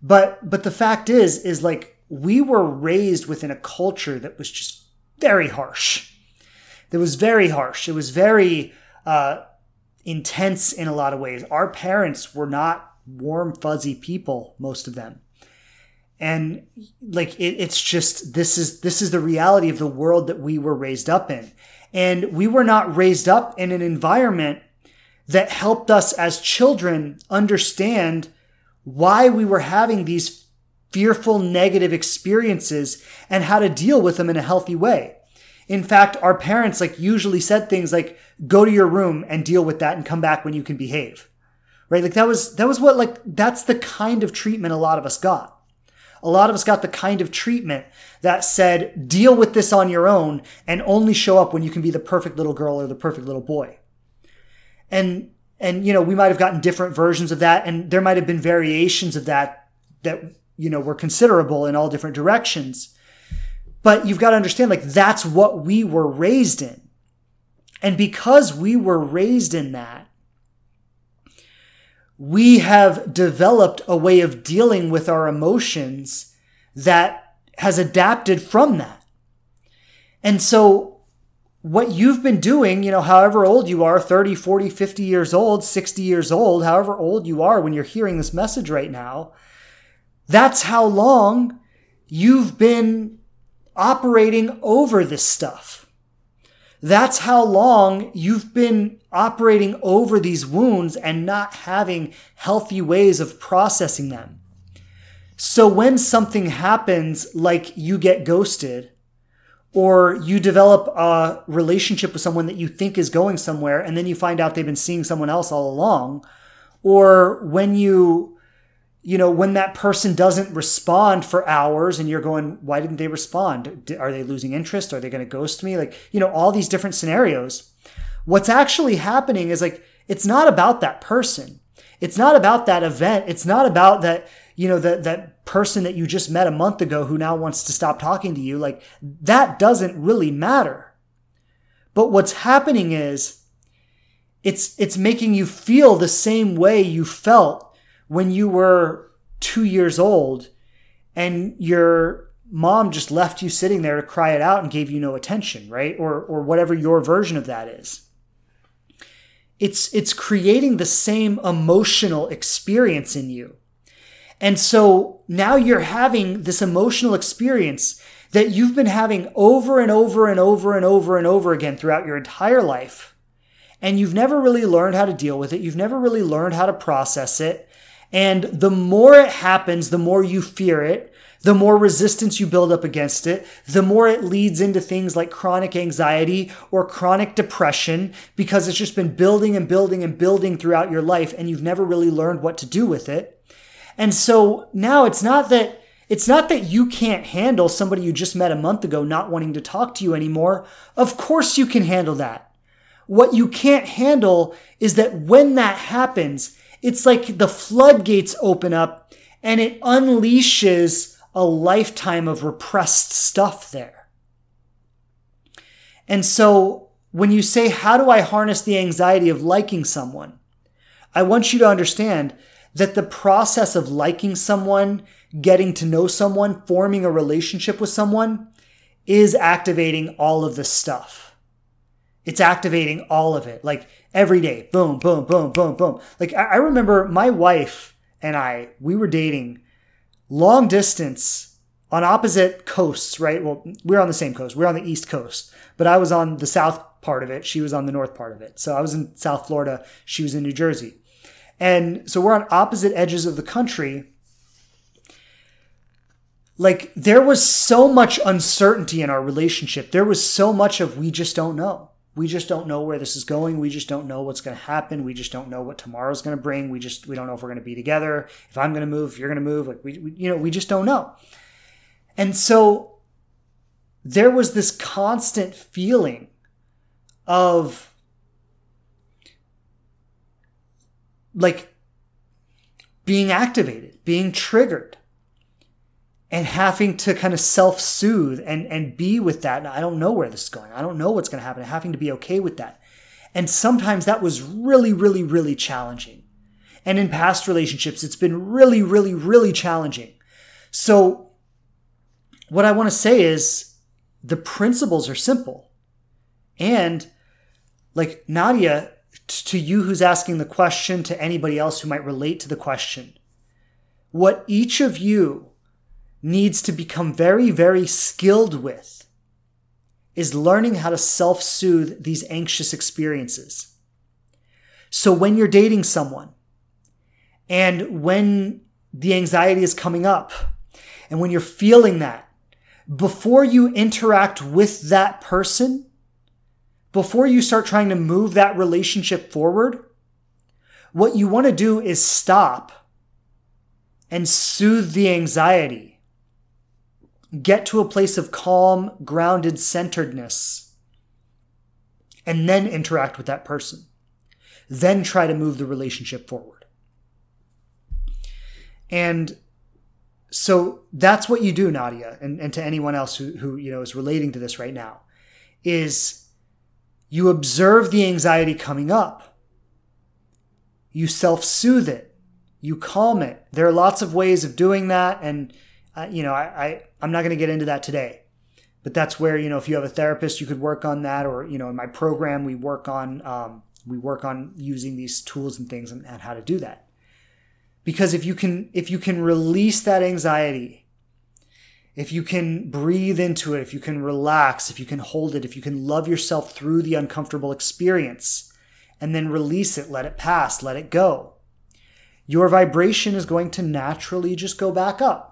But but the fact is is like we were raised within a culture that was just very harsh. That was very harsh. It was very uh, intense in a lot of ways. Our parents were not warm, fuzzy people, most of them. And like it, it's just this is this is the reality of the world that we were raised up in. And we were not raised up in an environment that helped us as children understand why we were having these fearful negative experiences and how to deal with them in a healthy way. In fact, our parents like usually said things like go to your room and deal with that and come back when you can behave. Right? Like that was that was what like that's the kind of treatment a lot of us got. A lot of us got the kind of treatment that said deal with this on your own and only show up when you can be the perfect little girl or the perfect little boy and and you know we might have gotten different versions of that and there might have been variations of that that you know were considerable in all different directions but you've got to understand like that's what we were raised in and because we were raised in that we have developed a way of dealing with our emotions that has adapted from that and so what you've been doing, you know, however old you are 30, 40, 50 years old, 60 years old, however old you are when you're hearing this message right now, that's how long you've been operating over this stuff. That's how long you've been operating over these wounds and not having healthy ways of processing them. So when something happens, like you get ghosted, or you develop a relationship with someone that you think is going somewhere and then you find out they've been seeing someone else all along or when you you know when that person doesn't respond for hours and you're going why didn't they respond are they losing interest are they going to ghost me like you know all these different scenarios what's actually happening is like, it's not about that person. It's not about that event. It's not about that, you know, that, that person that you just met a month ago who now wants to stop talking to you. Like that doesn't really matter. But what's happening is it's, it's making you feel the same way you felt when you were two years old and your mom just left you sitting there to cry it out and gave you no attention, right? Or, or whatever your version of that is. It's, it's creating the same emotional experience in you. And so now you're having this emotional experience that you've been having over and over and over and over and over again throughout your entire life. And you've never really learned how to deal with it. You've never really learned how to process it. And the more it happens, the more you fear it, the more resistance you build up against it, the more it leads into things like chronic anxiety or chronic depression because it's just been building and building and building throughout your life and you've never really learned what to do with it. And so now it's not that it's not that you can't handle somebody you just met a month ago not wanting to talk to you anymore. Of course you can handle that. What you can't handle is that when that happens, it's like the floodgates open up and it unleashes a lifetime of repressed stuff there. And so when you say, How do I harness the anxiety of liking someone? I want you to understand that the process of liking someone, getting to know someone, forming a relationship with someone is activating all of this stuff. It's activating all of it, like every day. Boom, boom, boom, boom, boom. Like I remember my wife and I, we were dating long distance on opposite coasts, right? Well, we're on the same coast. We're on the East Coast, but I was on the South part of it. She was on the North part of it. So I was in South Florida. She was in New Jersey. And so we're on opposite edges of the country. Like there was so much uncertainty in our relationship. There was so much of we just don't know. We just don't know where this is going. We just don't know what's going to happen. We just don't know what tomorrow's going to bring. We just we don't know if we're going to be together. If I'm going to move, if you're going to move, like we, we you know, we just don't know. And so there was this constant feeling of like being activated, being triggered, and having to kind of self soothe and, and be with that. I don't know where this is going. I don't know what's going to happen. Having to be okay with that. And sometimes that was really, really, really challenging. And in past relationships, it's been really, really, really challenging. So what I want to say is the principles are simple. And like Nadia, to you who's asking the question, to anybody else who might relate to the question, what each of you needs to become very, very skilled with is learning how to self soothe these anxious experiences. So when you're dating someone and when the anxiety is coming up and when you're feeling that, before you interact with that person, before you start trying to move that relationship forward, what you want to do is stop and soothe the anxiety. Get to a place of calm, grounded centeredness, and then interact with that person. Then try to move the relationship forward. And so that's what you do, Nadia, and, and to anyone else who, who you know is relating to this right now, is you observe the anxiety coming up. You self-soothe it. You calm it. There are lots of ways of doing that, and uh, you know I, I I'm not going to get into that today, but that's where you know if you have a therapist, you could work on that, or you know in my program we work on um, we work on using these tools and things and, and how to do that. Because if you can if you can release that anxiety if you can breathe into it if you can relax if you can hold it if you can love yourself through the uncomfortable experience and then release it let it pass let it go your vibration is going to naturally just go back up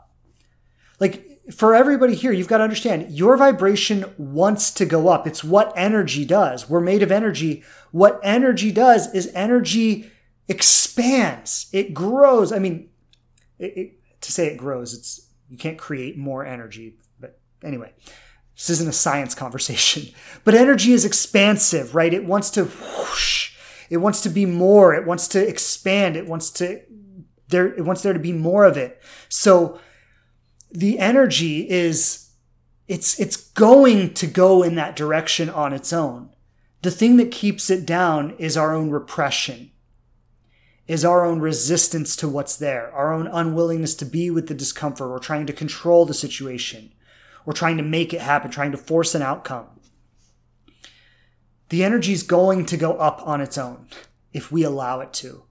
like for everybody here you've got to understand your vibration wants to go up it's what energy does we're made of energy what energy does is energy expands, it grows. I mean, it, it, to say it grows, it's you can't create more energy. But anyway, This isn't a science conversation, but energy is expansive, right? It wants to whoosh, it wants to be more, it wants to expand, it wants to there it wants there to be more of it. So the energy is it's it's going to go in that direction on its own. The thing that keeps it down is our own repression. Is our own resistance to what's there, our own unwillingness to be with the discomfort or trying to control the situation or trying to make it happen, trying to force an outcome. The energy is going to go up on its own if we allow it to.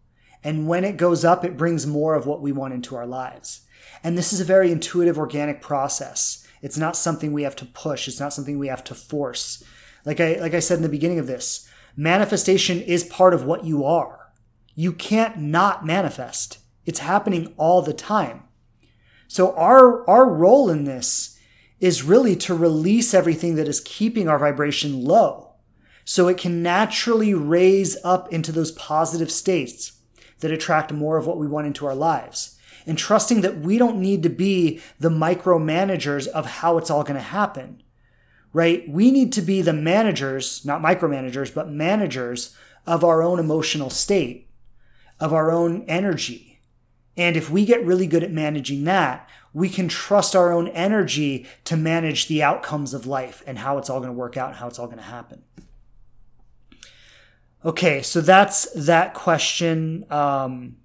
And when it goes up, it brings more of what we want into our lives. And this is a very intuitive, organic process. It's not something we have to push. It's not something we have to force. Like I, like I said in the beginning of this, manifestation is part of what you are. You can't not manifest. It's happening all the time. So our, our role in this is really to release everything that is keeping our vibration low so it can naturally raise up into those positive states that attract more of what we want into our lives. And trusting that we don't need to be the micromanagers of how it's all going to happen, right? We need to be the managers, not micromanagers, but managers of our own emotional state, of our own energy. And if we get really good at managing that, we can trust our own energy to manage the outcomes of life and how it's all going to work out and how it's all going to happen. Okay, so that's that question. Um,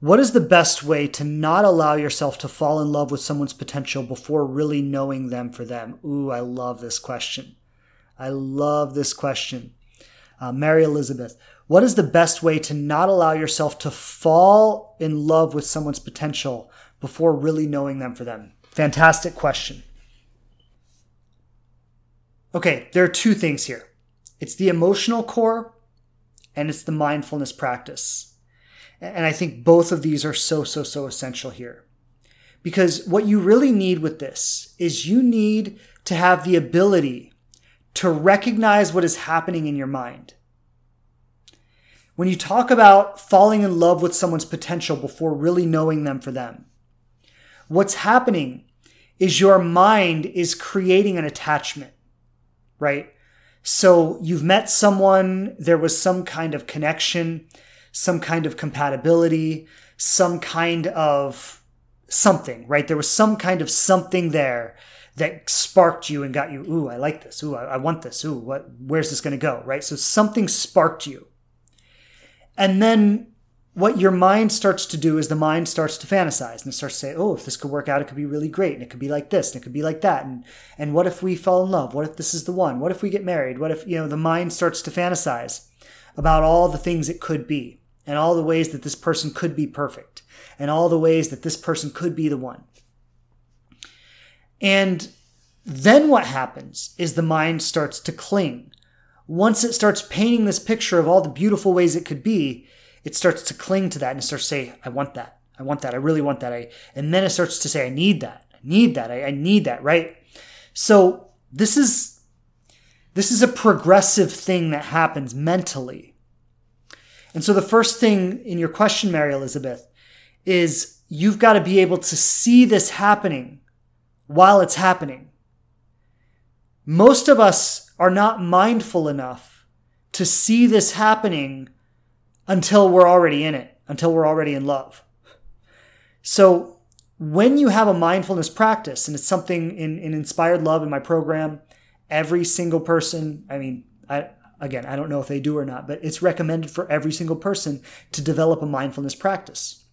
what is the best way to not allow yourself to fall in love with someone's potential before really knowing them for them? Ooh, I love this question. I love this question. Uh, Mary Elizabeth, what is the best way to not allow yourself to fall in love with someone's potential before really knowing them for them? Fantastic question. Okay, there are two things here. It's the emotional core and it's the mindfulness practice. And I think both of these are so, so, so essential here. Because what you really need with this is you need to have the ability to recognize what is happening in your mind. When you talk about falling in love with someone's potential before really knowing them for them, what's happening is your mind is creating an attachment, right? So you've met someone, there was some kind of connection, some kind of compatibility, some kind of something, right? There was some kind of something there that sparked you and got you, ooh, I like this. Ooh, I, I want this. Ooh, what, where's this going to go? Right. So something sparked you. And then what your mind starts to do is the mind starts to fantasize and it starts to say, oh, if this could work out, it could be really great. And it could be like this and it could be like that. And, and what if we fall in love? What if this is the one? What if we get married? What if, you know, the mind starts to fantasize about all the things it could be and all the ways that this person could be perfect and all the ways that this person could be the one. And then what happens is the mind starts to cling. Once it starts painting this picture of all the beautiful ways it could be, it starts to cling to that and it starts to say, I want that. I want that. I really want that. I, and then it starts to say, I need that. I need that. I, I need that. Right. So this is, this is a progressive thing that happens mentally. And so the first thing in your question, Mary Elizabeth, is you've got to be able to see this happening while it's happening. Most of us are not mindful enough to see this happening until we're already in it, until we're already in love. So when you have a mindfulness practice, and it's something in, in Inspired Love in my program, every single person, I mean, I, again, I don't know if they do or not, but it's recommended for every single person to develop a mindfulness practice.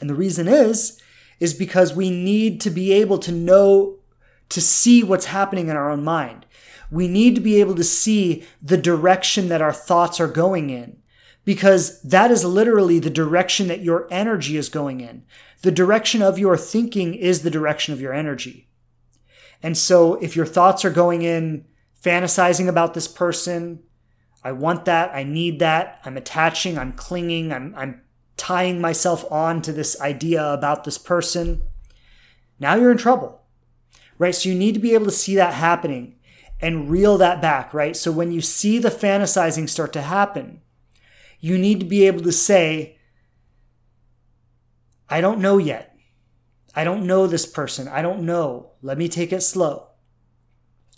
And the reason is, is because we need to be able to know, to see what's happening in our own mind. We need to be able to see the direction that our thoughts are going in because that is literally the direction that your energy is going in. The direction of your thinking is the direction of your energy. And so if your thoughts are going in fantasizing about this person, I want that, I need that, I'm attaching, I'm clinging, I'm, I'm tying myself on to this idea about this person, now you're in trouble, right? So you need to be able to see that happening and reel that back, right? So when you see the fantasizing start to happen, you need to be able to say, I don't know yet. I don't know this person. I don't know. Let me take it slow.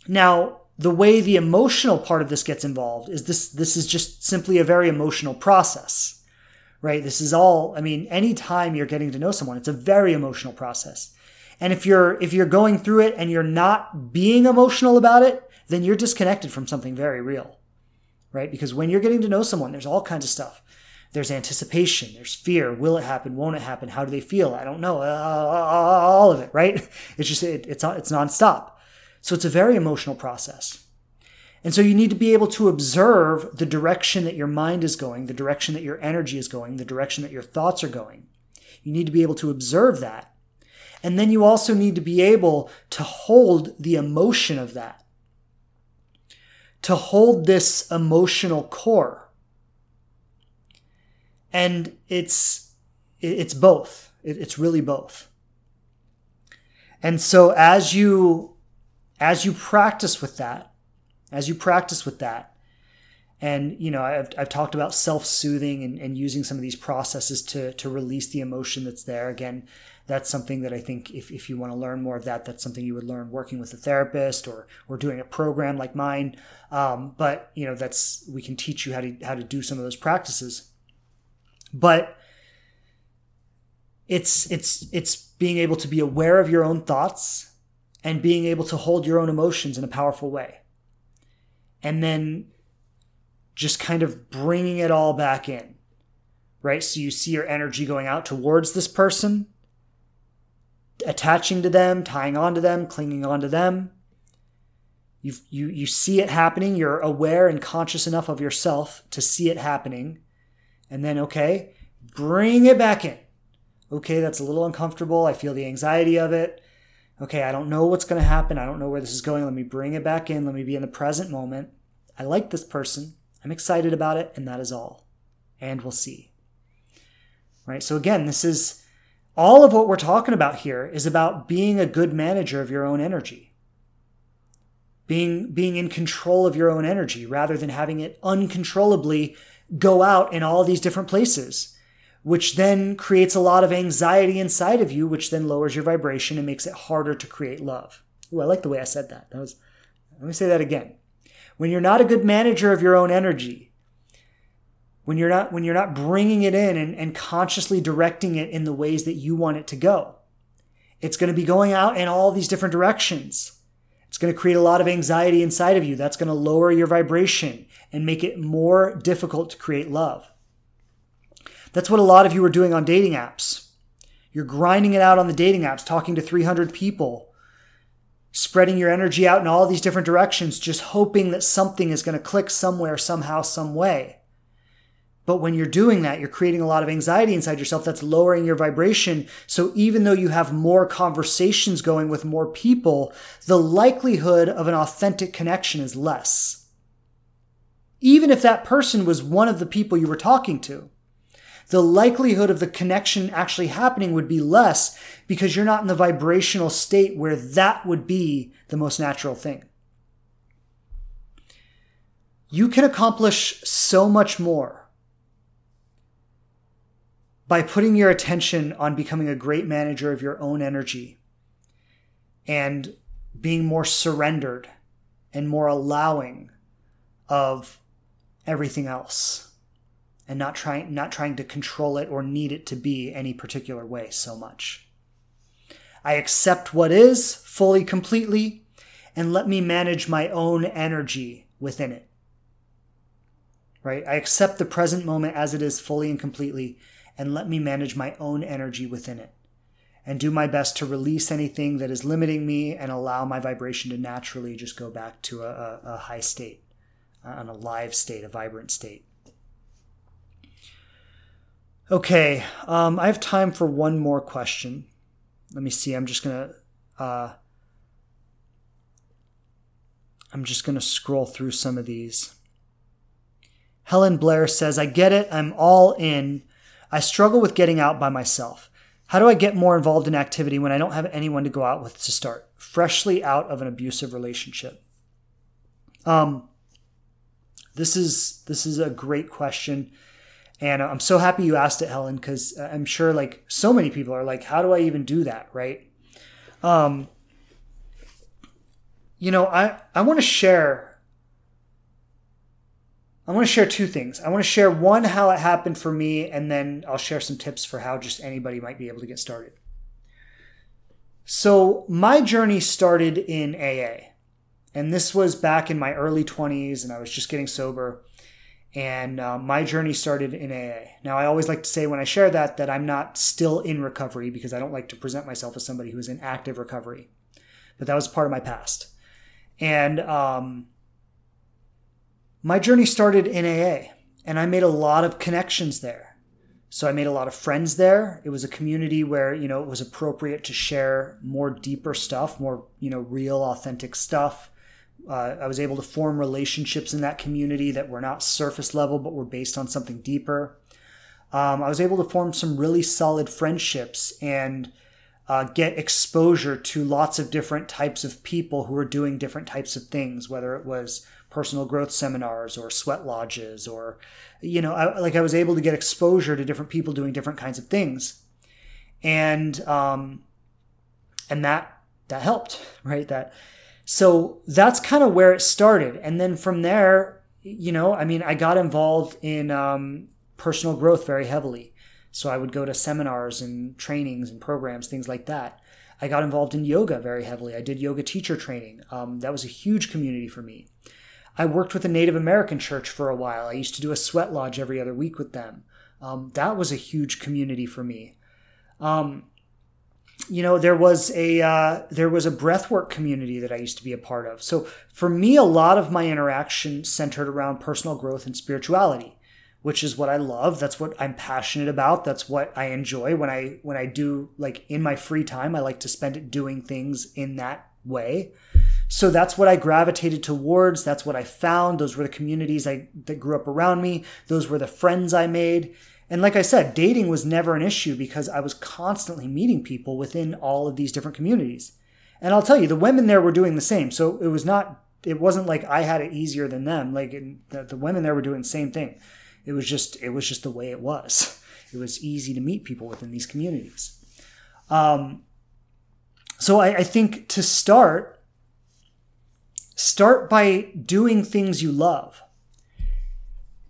Now, the way the emotional part of this gets involved is this this is just simply a very emotional process. Right? This is all, I mean, anytime you're getting to know someone, it's a very emotional process. And if you're if you're going through it and you're not being emotional about it, then you're disconnected from something very real. Right? Because when you're getting to know someone, there's all kinds of stuff. There's anticipation, there's fear. Will it happen? Won't it happen? How do they feel? I don't know. Uh, all of it, right? It's just it, it's it's nonstop. So it's a very emotional process. And so you need to be able to observe the direction that your mind is going, the direction that your energy is going, the direction that your thoughts are going. You need to be able to observe that. And then you also need to be able to hold the emotion of that, to hold this emotional core. And it's, it's both. It's really both. And so as you, as you practice with that, as you practice with that, and you know i've, I've talked about self-soothing and, and using some of these processes to, to release the emotion that's there again that's something that i think if, if you want to learn more of that that's something you would learn working with a therapist or or doing a program like mine. Um, but you know that's we can teach you how to how to do some of those practices. But it's it's it's being able to be aware of your own thoughts and being able to hold your own emotions in a powerful way. And then just kind of bringing it all back in, right? So you see your energy going out towards this person, attaching to them, tying onto them, clinging onto them. You, you, you see it happening. You're aware and conscious enough of yourself to see it happening. And then, okay, bring it back in. Okay, that's a little uncomfortable. I feel the anxiety of it. Okay, I don't know what's going to happen. I don't know where this is going. Let me bring it back in. Let me be in the present moment. I like this person. I'm excited about it, and that is all. And we'll see. Right? So, again, this is all of what we're talking about here is about being a good manager of your own energy. Being, being in control of your own energy rather than having it uncontrollably go out in all these different places, which then creates a lot of anxiety inside of you, which then lowers your vibration and makes it harder to create love. Ooh, I like the way I said that. That was, let me say that again when you're not a good manager of your own energy, when you're not when you're not bringing it in and, and consciously directing it in the ways that you want it to go, it's going to be going out in all these different directions. It's going to create a lot of anxiety inside of you. That's going to lower your vibration and make it more difficult to create love. That's what a lot of you are doing on dating apps. You're grinding it out on the dating apps, talking to 300 people, spreading your energy out in all these different directions, just hoping that something is going to click somewhere, somehow, some way. But when you're doing that, you're creating a lot of anxiety inside yourself that's lowering your vibration. So even though you have more conversations going with more people, the likelihood of an authentic connection is less. Even if that person was one of the people you were talking to the likelihood of the connection actually happening would be less because you're not in the vibrational state where that would be the most natural thing. You can accomplish so much more by putting your attention on becoming a great manager of your own energy and being more surrendered and more allowing of everything else and not trying not trying to control it or need it to be any particular way so much. I accept what is fully completely and let me manage my own energy within it. Right? I accept the present moment as it is fully and completely and let me manage my own energy within it and do my best to release anything that is limiting me and allow my vibration to naturally just go back to a, a, a high state, an alive state, a vibrant state. Okay, um, I have time for one more question. Let me see. I'm just gonna. Uh, I'm just gonna scroll through some of these. Helen Blair says, "I get it. I'm all in. I struggle with getting out by myself. How do I get more involved in activity when I don't have anyone to go out with to start? Freshly out of an abusive relationship." Um, this is this is a great question And I'm so happy you asked it, Helen, because I'm sure like so many people are like, how do I even do that? Right. Um, you know, I, I want to share. I want to share two things. I want to share one, how it happened for me, and then I'll share some tips for how just anybody might be able to get started. So, my journey started in AA. And this was back in my early 20s, and I was just getting sober. And uh, my journey started in AA. Now, I always like to say when I share that, that I'm not still in recovery because I don't like to present myself as somebody who is in active recovery. But that was part of my past. And um, my journey started in AA, and I made a lot of connections there. So I made a lot of friends there. It was a community where, you know, it was appropriate to share more deeper stuff, more, you know, real, authentic stuff. Uh, I was able to form relationships in that community that were not surface level, but were based on something deeper. Um, I was able to form some really solid friendships and uh, get exposure to lots of different types of people who were doing different types of things, whether it was personal growth seminars or sweat lodges or, you know, I, like I was able to get exposure to different people doing different kinds of things. And, um, and that, that helped, right? That, so that's kind of where it started. And then from there, you know, I mean, I got involved in um, personal growth very heavily. So I would go to seminars and trainings and programs, things like that. I got involved in yoga very heavily. I did yoga teacher training. Um, that was a huge community for me. I worked with a Native American church for a while. I used to do a sweat lodge every other week with them. Um, that was a huge community for me. Um, you know there was a uh, there was a breathwork community that I used to be a part of. So for me, a lot of my interaction centered around personal growth and spirituality, which is what I love. That's what I'm passionate about. That's what I enjoy when I when I do like in my free time. I like to spend it doing things in that way. So that's what I gravitated towards. That's what I found. Those were the communities I that grew up around me. Those were the friends I made. And like I said, dating was never an issue because I was constantly meeting people within all of these different communities. And I'll tell you, the women there were doing the same. So it was not, it wasn't like I had it easier than them. Like the, the women there were doing the same thing. It was just, it was just the way it was. It was easy to meet people within these communities. Um, so I, I think to start, start by doing things you love.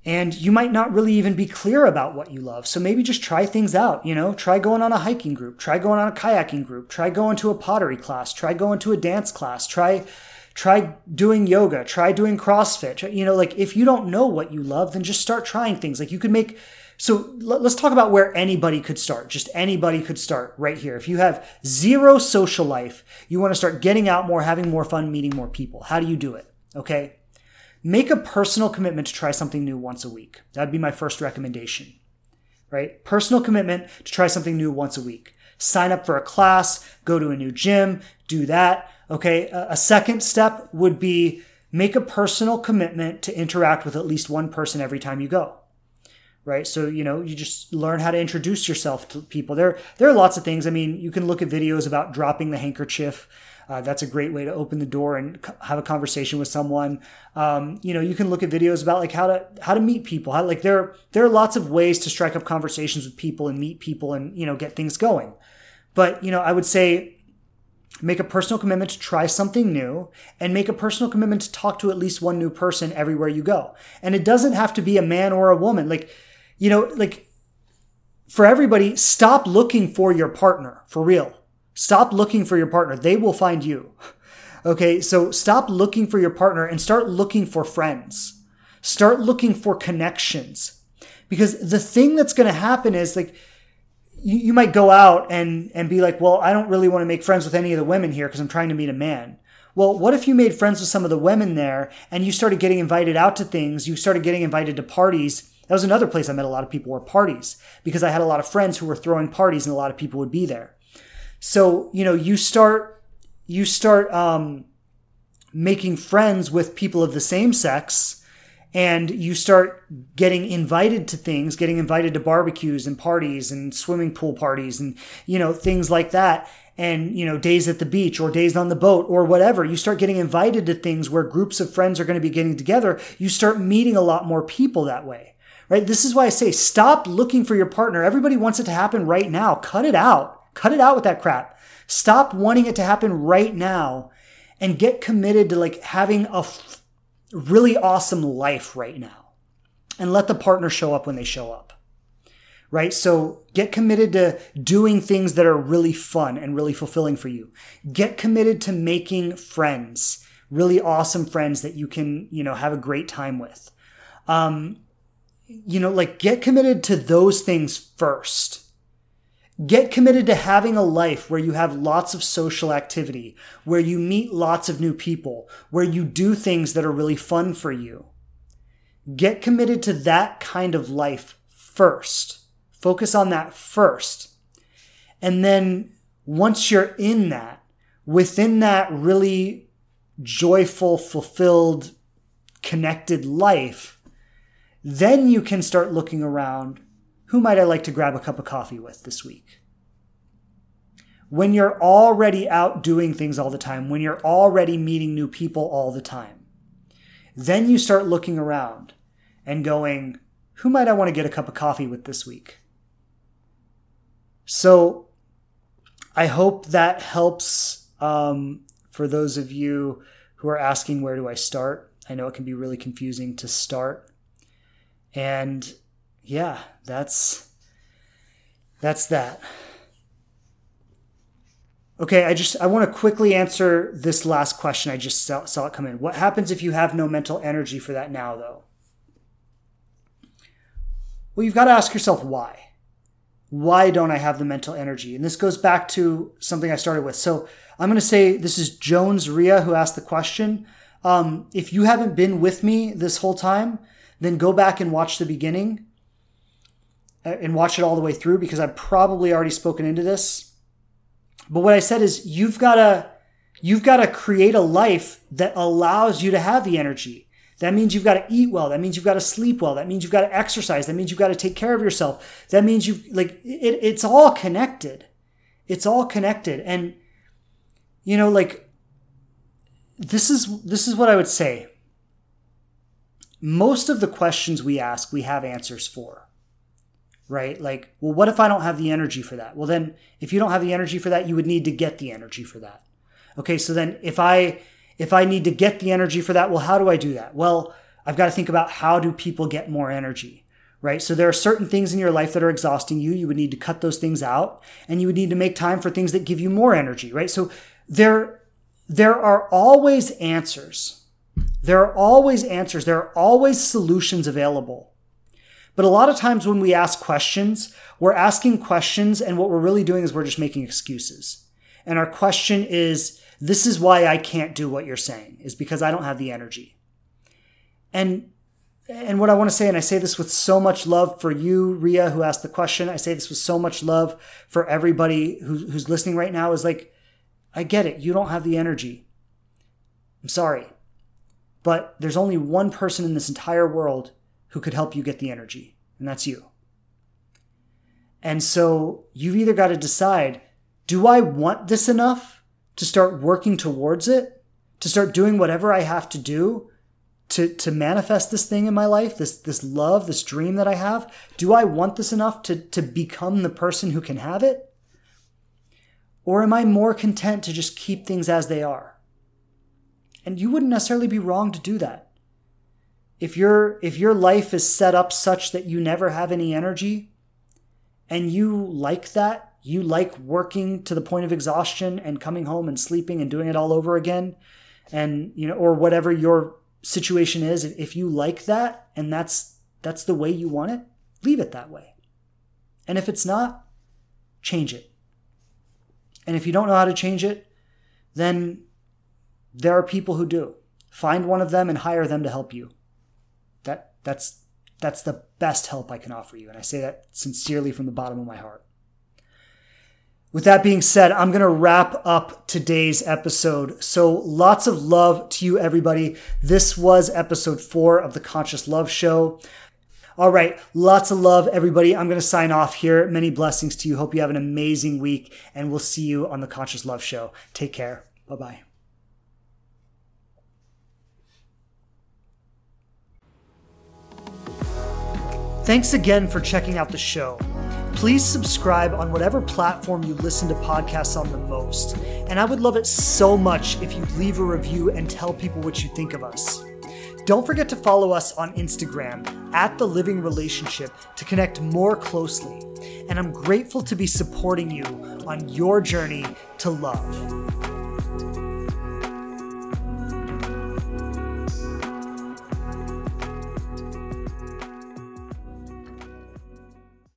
And you might not really even be clear about what you love. So maybe just try things out, you know, try going on a hiking group, try going on a kayaking group, try going to a pottery class, try going to a dance class, try try doing yoga, try doing CrossFit. You know, like if you don't know what you love, then just start trying things. Like you could make so let's talk about where anybody could start. Just anybody could start right here. If you have zero social life, you want to start getting out more, having more fun, meeting more people. How do you do it? Okay. Make a personal commitment to try something new once a week. That'd be my first recommendation, right? Personal commitment to try something new once a week. Sign up for a class, go to a new gym, do that. Okay. A second step would be make a personal commitment to interact with at least one person every time you go right so you know you just learn how to introduce yourself to people there there are lots of things i mean you can look at videos about dropping the handkerchief uh, that's a great way to open the door and have a conversation with someone. Um, you know, you can look at videos about like how to how to meet people. How like there there are lots of ways to strike up conversations with people and meet people and you know get things going. But you know, I would say make a personal commitment to try something new and make a personal commitment to talk to at least one new person everywhere you go. And it doesn't have to be a man or a woman. Like, you know, like for everybody, stop looking for your partner for real. Stop looking for your partner. They will find you. Okay, so stop looking for your partner and start looking for friends. Start looking for connections. Because the thing that's going to happen is like, you, might go out and, and be like, well, I don't really want to make friends with any of the women here because I'm trying to meet a man. Well, what if you made friends with some of the women there and you started getting invited out to things? You started getting invited to parties. That was another place I met a lot of people were parties because I had a lot of friends who were throwing parties and a lot of people would be there. So, you know, you start, you start, um, making friends with people of the same sex and you start getting invited to things, getting invited to barbecues and parties and swimming pool parties and, you know, things like that. And, you know, days at the beach or days on the boat or whatever. You start getting invited to things where groups of friends are going to be getting together. You start meeting a lot more people that way right? This is why I say stop looking for your partner. Everybody wants it to happen right now. Cut it out. Cut it out with that crap. Stop wanting it to happen right now and get committed to like having a f- really awesome life right now and let the partner show up when they show up. Right? So get committed to doing things that are really fun and really fulfilling for you. Get committed to making friends, really awesome friends that you can, you know, have a great time with. Um, you know, like get committed to those things first. Get committed to having a life where you have lots of social activity, where you meet lots of new people, where you do things that are really fun for you. Get committed to that kind of life first. Focus on that first. And then once you're in that, within that really joyful, fulfilled, connected life, then you can start looking around. Who might I like to grab a cup of coffee with this week? When you're already out doing things all the time, when you're already meeting new people all the time, then you start looking around and going, who might I want to get a cup of coffee with this week? So I hope that helps um, for those of you who are asking, where do I start? I know it can be really confusing to start. And yeah, that's that's that. Okay, I just I want to quickly answer this last question. I just saw, saw it come in. What happens if you have no mental energy for that now, though? Well, you've got to ask yourself why why don't I have the mental energy? And this goes back to something I started with. So I'm going to say this is Jones Ria who asked the question. Um, if you haven't been with me this whole time, then go back and watch the beginning uh, and watch it all the way through because I've probably already spoken into this. But what I said is you've got to you've got to create a life that allows you to have the energy. That means you've got to eat well. That means you've got to sleep well. That means you've got to exercise. That means you've got to take care of yourself. That means you've like it, it's all connected. It's all connected. And you know, like this is this is what I would say. Most of the questions we ask, we have answers for. Right? Like, well, what if I don't have the energy for that? Well, then if you don't have the energy for that, you would need to get the energy for that. Okay, so then if I if I need to get the energy for that, well, how do I do that? Well, I've got to think about how do people get more energy, right? So there are certain things in your life that are exhausting you. You would need to cut those things out and you would need to make time for things that give you more energy, right? So there, there are always answers. There are always answers. There are always solutions available. But a lot of times when we ask questions, we're asking questions and what we're really doing is we're just making excuses. And our question is, this is why I can't do what you're saying, is because I don't have the energy. And and what I want to say, and I say this with so much love for you, Ria, who asked the question. I say this with so much love for everybody who, who's listening right now. Is like, I get it. You don't have the energy. I'm sorry, but there's only one person in this entire world who could help you get the energy, and that's you. And so you've either got to decide: Do I want this enough? to start working towards it, to start doing whatever I have to do to, to manifest this thing in my life, this, this love, this dream that I have? Do I want this enough to, to become the person who can have it? Or am I more content to just keep things as they are? And you wouldn't necessarily be wrong to do that. If your if your life is set up such that you never have any energy and you like that, you like working to the point of exhaustion and coming home and sleeping and doing it all over again and you know or whatever your situation is if you like that and that's that's the way you want it leave it that way and if it's not change it and if you don't know how to change it then there are people who do find one of them and hire them to help you that that's that's the best help i can offer you and i say that sincerely from the bottom of my heart with that being said, I'm going to wrap up today's episode. So, lots of love to you, everybody. This was episode four of the Conscious Love Show. All right, lots of love, everybody. I'm going to sign off here. Many blessings to you. Hope you have an amazing week, and we'll see you on the Conscious Love Show. Take care. Bye bye. Thanks again for checking out the show. Please subscribe on whatever platform you listen to podcasts on the most. And I would love it so much if you leave a review and tell people what you think of us. Don't forget to follow us on Instagram at The Living Relationship to connect more closely. And I'm grateful to be supporting you on your journey to love.